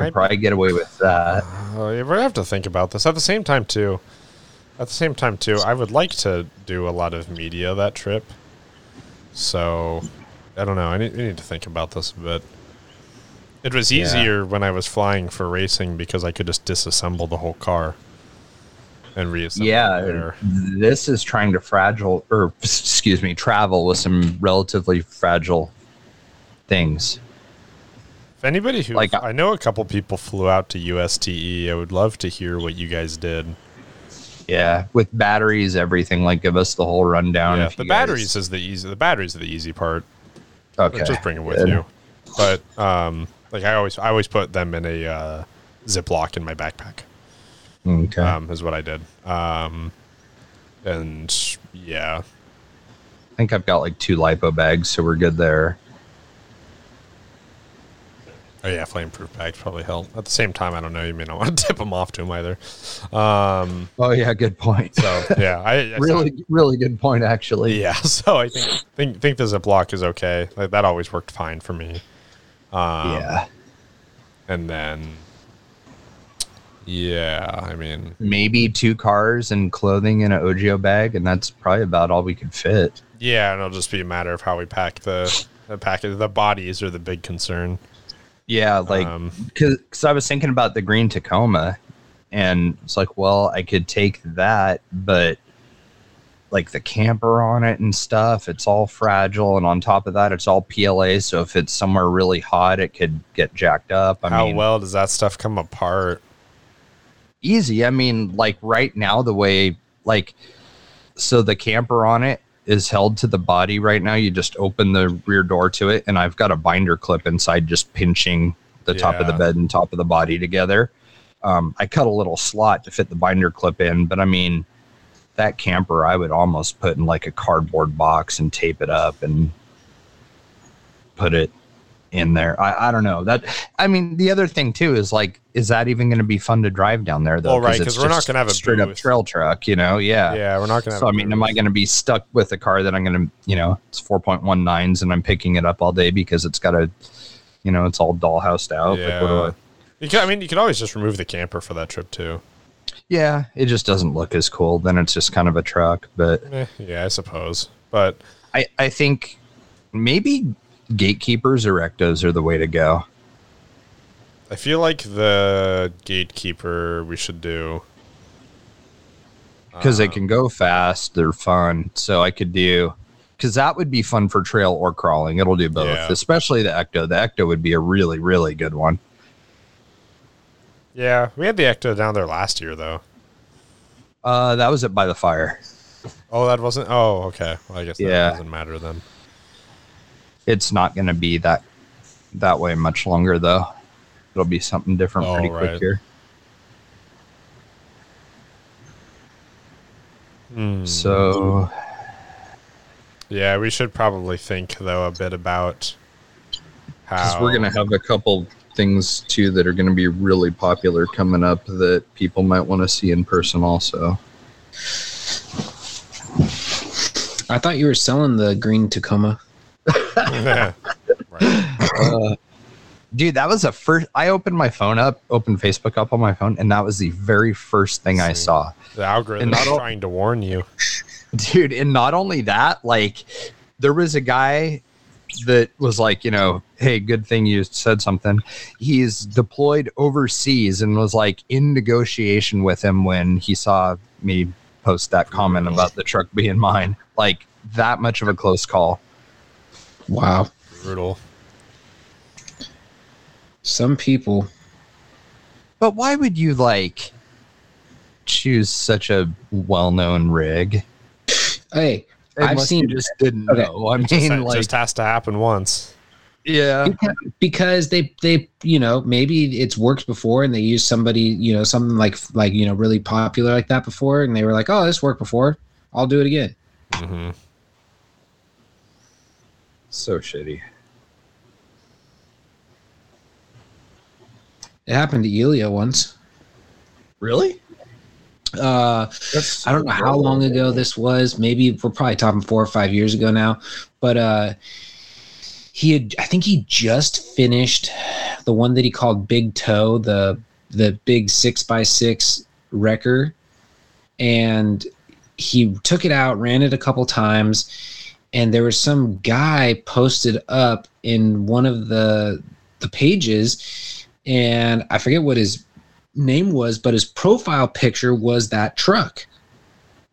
I probably get away with that. Oh, yeah, we have to think about this. At the same time, too. At the same time, too, I would like to do a lot of media that trip. So, I don't know. I need, I need to think about this a bit. It was Yeah. easier when I was flying for racing because I could just disassemble the whole car and reassemble Yeah, this is trying to fragile or excuse me, travel with some relatively fragile things. If anybody who Like- I know a couple people flew out to USTE, I would love to hear what you guys did. Yeah, with batteries, everything. Like, give us the whole rundown. yeah, the you guys- batteries is the easy. The batteries are the easy part. Okay, just bring them with good. you. But um, like I always, I always put them in a uh, Ziploc in my backpack. Okay. Um, is what I did. Um, and yeah, I think I've got like two lipo bags, so we're good there. Oh yeah, flameproof bags probably help. At the same time, I don't know. You may not want to tip them off to them either. Um, Oh yeah, good point. so yeah, I, I really, really good point actually. yeah. So I think think think the Ziploc is okay. Like that always worked fine for me. Um, yeah. and then yeah, I mean Maybe two cars and clothing in an OGO bag, and that's probably about all we could fit. yeah, and it'll just be a matter of how we pack the the package. The bodies are the big concern. Yeah, like Um, because I was thinking about the green Tacoma, and it's like, well, I could take that, but like the camper on it and stuff, it's all fragile, and on top of that, it's all PLA. So if it's somewhere really hot, it could get jacked up. I how mean, well does that stuff come apart? easy. I mean, like right now, the way like so the camper on it is held to the body right now. You just open the rear door to it, and I've got a binder clip inside, just pinching the top of the bed and top of the body together. Um, I cut a little slot to fit the binder clip in, but I mean, that camper I would almost put in like a cardboard box and tape it up and put it in there. I, I don't know that. I mean, the other thing too is like, is that even going to be fun to drive down there though? Well, right, because we're not gonna have a straight up trail truck, you know? Yeah. Yeah, we're not gonna. So I mean, am I going to be stuck with a car that I'm going to, you know, it's 4.19s and I'm picking it up all day because it's got a, you know, it's all dollhoused out. Like, what do I- Yeah. You could, I mean, you could always just remove the camper for that trip too. yeah, it just doesn't look as cool. Then it's just kind of a truck, but Eh, yeah, I suppose. But I, I think maybe gatekeepers or ectos are the way to go. I feel like the gatekeeper we should do. because they Um, can go fast. They're fun. So I could do because that would be fun for trail or crawling. It'll do both, Yeah. especially the ecto. The ecto would be a really, really good one. Yeah, we had the Ecto down there last year though. Uh, that was it by the fire. Oh, that wasn't. Oh, okay. Well, I guess that Yeah. doesn't matter then. It's not going to be that that way much longer though. It'll be something different Oh, pretty right. quick here. Hmm. So Yeah, we should probably think though a bit about because how we're gonna have a couple things too that are going to be really popular coming up that people might want to see in person also. I thought you were selling the green Tacoma. Right. Uh, dude, that was the first. I opened my phone up, opened Facebook up on my phone, and that was the very first thing I saw. The algorithm And is not trying to warn you. Dude, and not only that, like, there was a guy that was like, you know, hey, good thing you said something. He's deployed overseas and was like in negotiation with him when he saw me post that comment about the truck being mine. Like, that much of a close call. Wow. Brutal. Some people. But why would you like choose such a well-known rig? Hey, I've seen you just didn't Okay. know. I Just, mean, it like, just has to happen once. yeah, because, because they they you know maybe it's worked before and they used somebody you know something like like you know really popular like that before and they were like oh this worked before I'll do it again. hmm so shitty. It happened to Elio once. Really? Uh, That's I don't know how long ago this was. Maybe we're probably talking four or five years ago now. But uh, he had, I think he just finished the one that he called Big Toe, the the big six by six wrecker, and he took it out, ran it a couple times, and there was some guy posted up in one of the the pages, and I forget what his name was, but his profile picture was that truck.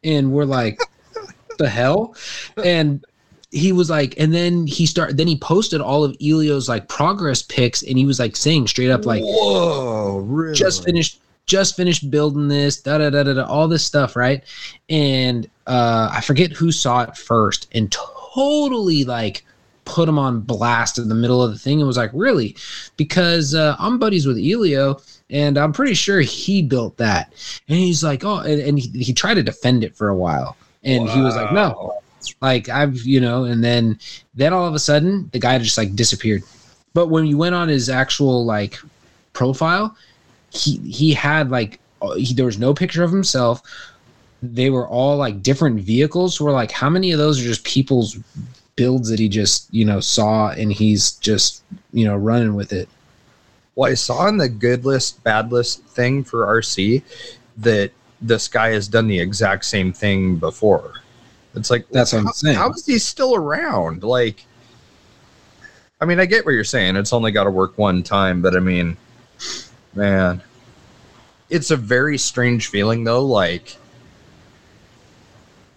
And we're like, the hell? And he was like, and then he started, then he posted all of Elio's like progress pics, and he was like saying straight up, like, whoa, really? just finished just finished building this da da da da, da all this stuff right? And uh i forget who saw it first and totally like put him on blast in the middle of the thing and was like really? Because uh, i'm buddies with elio and i'm pretty sure he built that. And he's like oh and, and he, he tried to defend it for a while. And he was like no. Like I've, you know, and then then all of a sudden the guy just like disappeared. But when you went on his actual like profile, he he had like uh, he, there was no picture of himself. They were all like different vehicles. So we're like, how many of those are just people's builds that he just you know saw and he's just you know running with it? Well, I saw in the good list, bad list thing for RC that this guy has done the exact same thing before. It's like That's what I'm how- saying. How is he still around? Like, I mean, I get what you're saying. It's only got to work one time, but I mean, man, it's a very strange feeling though. Like,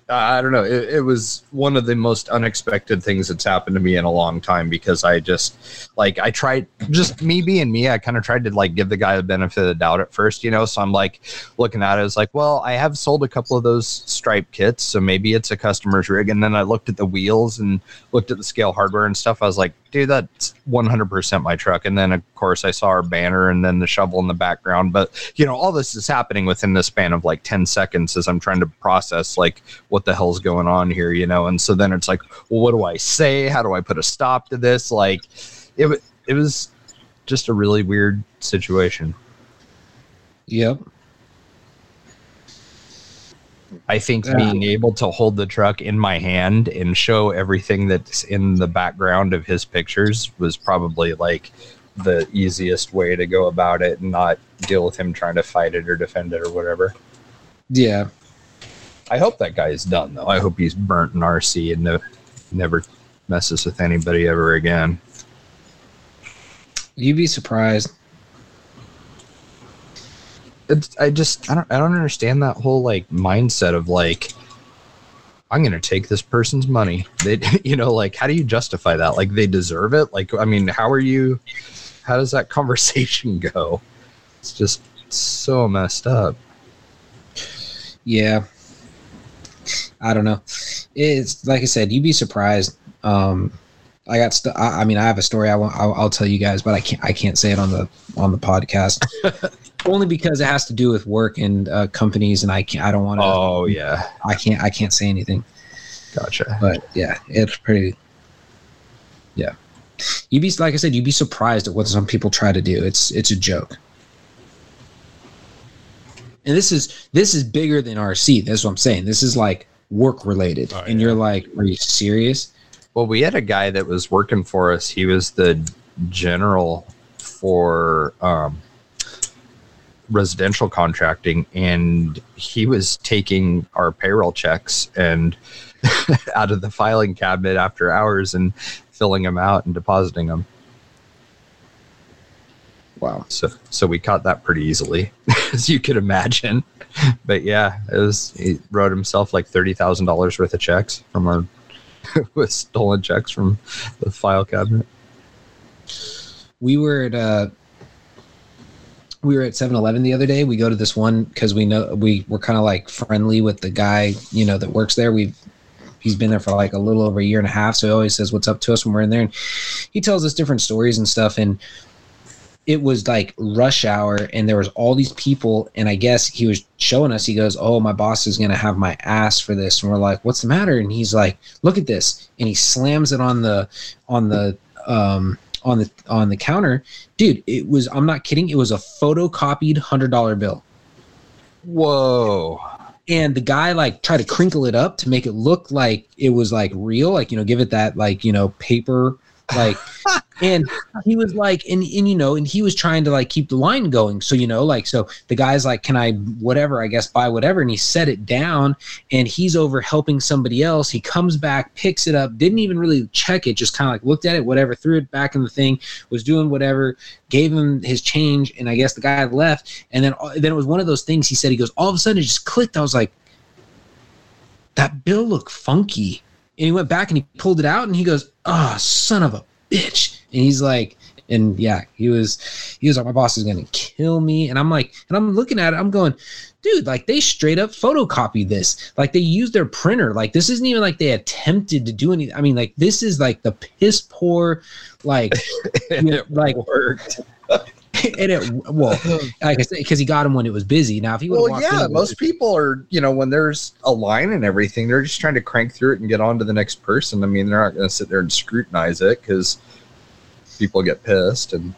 I don't know. It, it was one of the most unexpected things that's happened to me in a long time because I just like I tried just me being me. I kind of tried to like give the guy the benefit of the doubt at first, you know. So I'm like looking at it, I was like, well, I have sold a couple of those stripe kits, so maybe it's a customer's rig. And then I looked at the wheels and looked at the scale hardware and stuff. I was like, dude, that's 100% my truck. And then of course I saw our banner and then the shovel in the background. But you know, all this is happening within the span of like 10 seconds as I'm trying to process like what the hell's going on here, you know. And so then it's like, well, what do I say? How do I put a stop to this? Like, it it was just a really weird situation. Yep. I think Yeah. being able to hold the truck in my hand and show everything that's in the background of his pictures was probably like the easiest way to go about it and not deal with him trying to fight it or defend it or whatever. Yeah. I hope that guy is done though. I hope he's burnt in RC and no, never messes with anybody ever again. You'd be surprised. It's, I just I don't I don't understand that whole like mindset of like I'm gonna take this person's money. They you know like how do you justify that? Like they deserve it? Like I mean how are you? How does that conversation go? It's just so messed up. Yeah. I don't know. It's like I said, you'd be surprised. Um, I got. St- I, I mean, I have a story. I want. I'll, I'll tell you guys, but I can't. I can't say it on the on the podcast. Only because it has to do with work and uh, companies, and I can't. I don't want to. Oh yeah, I can't. I can't say anything. gotcha. But yeah, it's pretty. Yeah, you'd be like I said. You'd be surprised at what some people try to do. It's it's a joke. And this is this is bigger than RC. That's what I'm saying. This is like work related, Oh, and yeah. you're like, are you serious? Well, we had a guy that was working for us. He was the general for um, residential contracting, and he was taking our payroll checks and out of the filing cabinet after hours and filling them out and depositing them. Wow. So, so we caught that pretty easily, as you could imagine. But yeah, it was. He wrote himself like thirty thousand dollars worth of checks from our with stolen checks from the file cabinet. we were at uh we were at 7-eleven the other day we go to this one because we know we were kind of like friendly with the guy you know that works there we've he's been there for like a little over a year and a half so he always says what's up to us when we're in there and he tells us different stories and stuff and it was like rush hour and there was all these people and i guess he was showing us he goes oh my boss is going to have my ass for this and we're like what's the matter? And he's like look at this and he slams it on the on the um on the on the counter. Dude it was i'm not kidding it was a photocopied hundred dollar bill. Whoa! and the guy like tried to crinkle it up to make it look like it was like real like you know give it that like you know paper like and he was like and, and you know and he was trying to like keep the line going. So you know like so the guy's like can i whatever i guess buy whatever? And he set it down and he's over helping somebody else. He comes back picks it up didn't even really check it just kind of like looked at it whatever threw it back in the thing was doing whatever gave him his change and i guess the guy left. And then uh, then it was one of those things he said he goes all of a sudden it just clicked. I was like that bill looked funky. And he went back and he pulled it out and he goes oh son of a bitch and he's like and yeah he was he was like my boss is gonna kill me and i'm like and i'm looking at it i'm going dude like they straight up photocopied this like they used their printer like this isn't even like they attempted to do anything i mean like this is like the piss poor like And it like- worked. and it well, like I said, because he got him when it was busy. Now if he would Well, yeah, most people are, you know, when there's a line and everything, they're just trying to crank through it and get on to the next person. I mean, they're not going to sit there and scrutinize it because people get pissed. And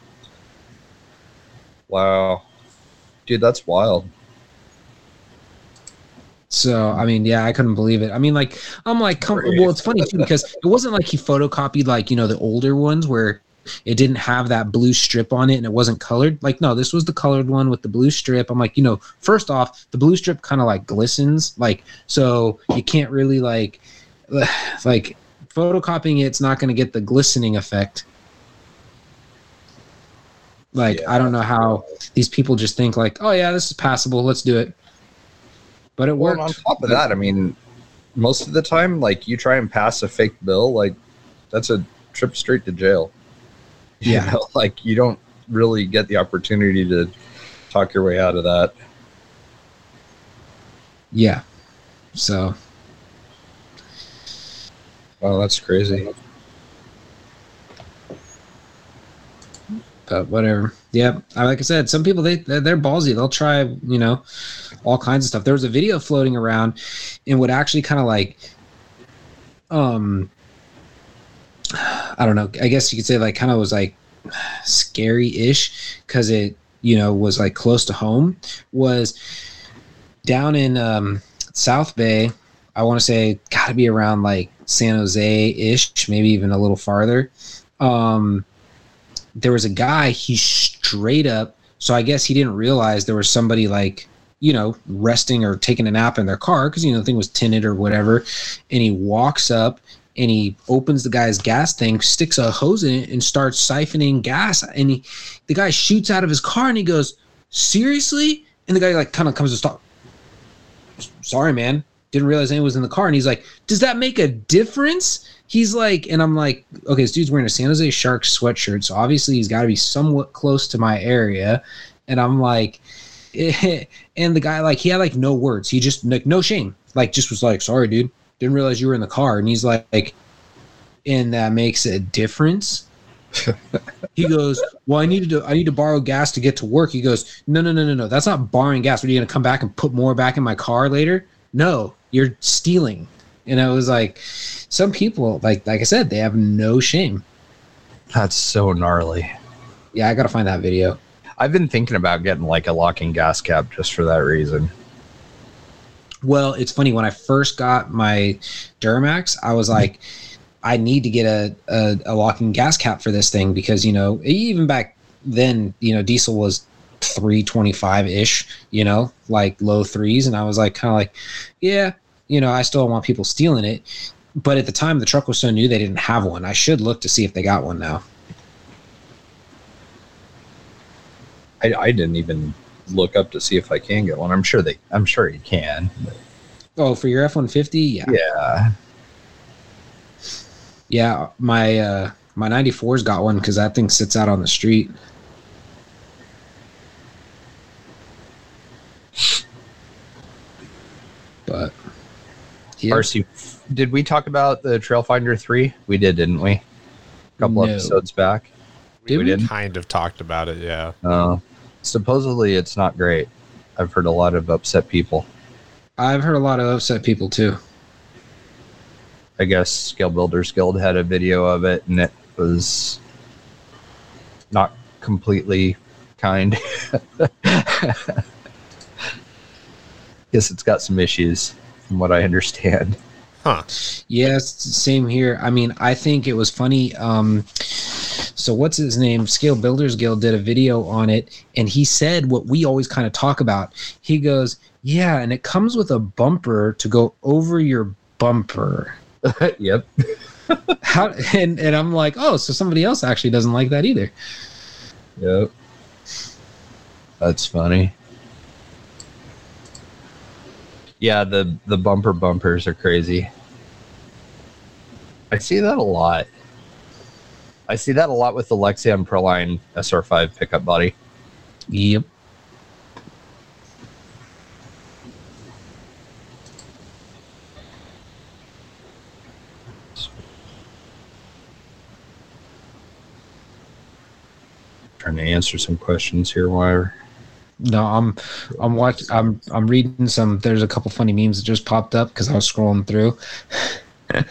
wow, dude, that's wild. So I mean, yeah, I couldn't believe it. I mean, like I'm like, come, well, it's funny too because it wasn't like he photocopied like you know the older ones where it didn't have that blue strip on it and it wasn't colored. Like no, this was the colored one with the blue strip. I'm like, you know, first off, the blue strip kind of like glistens, like so you can't really like like photocopying it's not going to get the glistening effect. Like Yeah. I don't know how these people just think like, oh yeah, this is passable, let's do it. But it worked. on top of that, I mean, most of the time, like you try and pass a fake bill, like that's a trip straight to jail. You Yeah. know, like you don't really get the opportunity to talk your way out of that. Yeah. So Wow, that's crazy. But whatever. Yeah, like I said, some people they they're ballsy. They'll try, you know, all kinds of stuff. There was a video floating around, and would actually kind of like, um, I don't know. I guess you could say like kind of was like scary-ish because it you know was like close to home. Was down in um, South Bay. I want to say got to be around like San Jose ish, maybe even a little farther. Um, there was a guy he straight up so i guess he didn't realize there was somebody like you know resting or taking a nap in their car because you know the thing was tinted or whatever. And he walks up and he opens the guy's gas tank sticks a hose in it and starts siphoning gas. And he the guy shoots out of his car and he goes seriously? And the guy like kind of comes to stop. Sorry man didn't realize anyone was in the car. And he's like does that make a difference? He's like and i'm like okay this dude's wearing a san jose sharks sweatshirt so obviously he's got to be somewhat close to my area. And i'm like and the guy like he had like no words. He just like no shame. Like just was like sorry dude. Didn't realize you were in the car. And he's like and that makes a difference? He goes well i needed to i need to borrow gas to get to work. He goes no no no no no. That's not borrowing gas. Are you gonna come back and put more back in my car later no you're stealing and i was like some people like like i said they have no shame That's so gnarly. yeah i gotta find that video I've been thinking about getting like a locking gas cap just for that reason. Well, it's funny when I first got my Duramax, I was like, I need to get a, a, a locking gas cap for this thing because you know even back then you know diesel was 325 ish you know like low threes and I was like kind of like yeah you know I still want people stealing it but at the time the truck was so new they didn't have one I should look to see if they got one now I, I didn't even look up to see if I can get one. I'm sure they. I'm sure you can. oh for your F150 yeah yeah. yeah my uh my 94's got one because that thing sits out on the street but yeah. RC. Did we talk about the Trailfinder three? We did, didn't we? A couple No. episodes back. Did we we? didn't. Kind of talked about it, yeah. Uh, supposedly, it's not great. I've heard a lot of upset people. I've heard a lot of upset people too. I guess Scale Builders Guild had a video of it, and it was not completely kind. guess it's got some issues, from what I understand. Huh. Yes, same here. I mean, I think it was funny. Um, so what's his name? Scale Builders Guild did a video on it, and he said what we always kind of talk about. He goes, "Yeah, and it comes with a bumper to go over your bumper." yep. How? And and I'm like, oh, so somebody else actually doesn't like that either. Yep. That's funny. Yeah, the the bumper bumpers are crazy. I see that a lot. I see that a lot with the Lexan Proline SR5 pickup body. Yep. trying to answer some questions here. Why? No, I'm I'm watch I'm I'm reading some there's a couple funny memes that just popped up because I was scrolling through.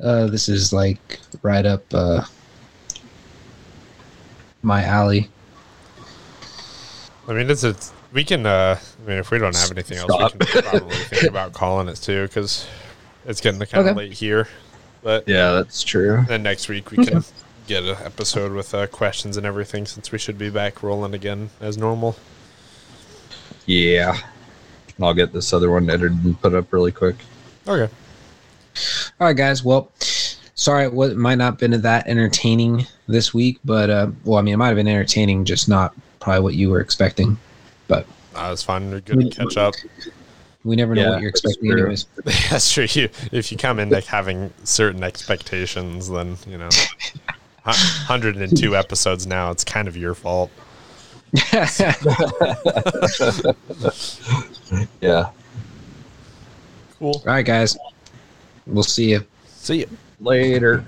uh this is like right up uh my alley. I mean, it's, it's we can. uh I mean, if we don't have anything else, we can probably think about calling it too, because it's getting kind of Okay. late here. But Yeah, that's true. then next week we can get an episode with uh, questions and everything, since we should be back rolling again as normal. Yeah. I'll get this other one edited and put up really quick. Okay. All right, guys. Well, sorry it might not have been that entertaining this week, but uh, well, I mean, it might have been entertaining, just not probably what you were expecting. But Uh, it's fun. You're good to catch up. we never know Yeah, what you're expecting, true. anyways. That's true. You, if you come in like having certain expectations, then you know, 102 episodes now. It's kind of your fault. Yeah. Cool. All right, guys. We'll see you. See you. Later.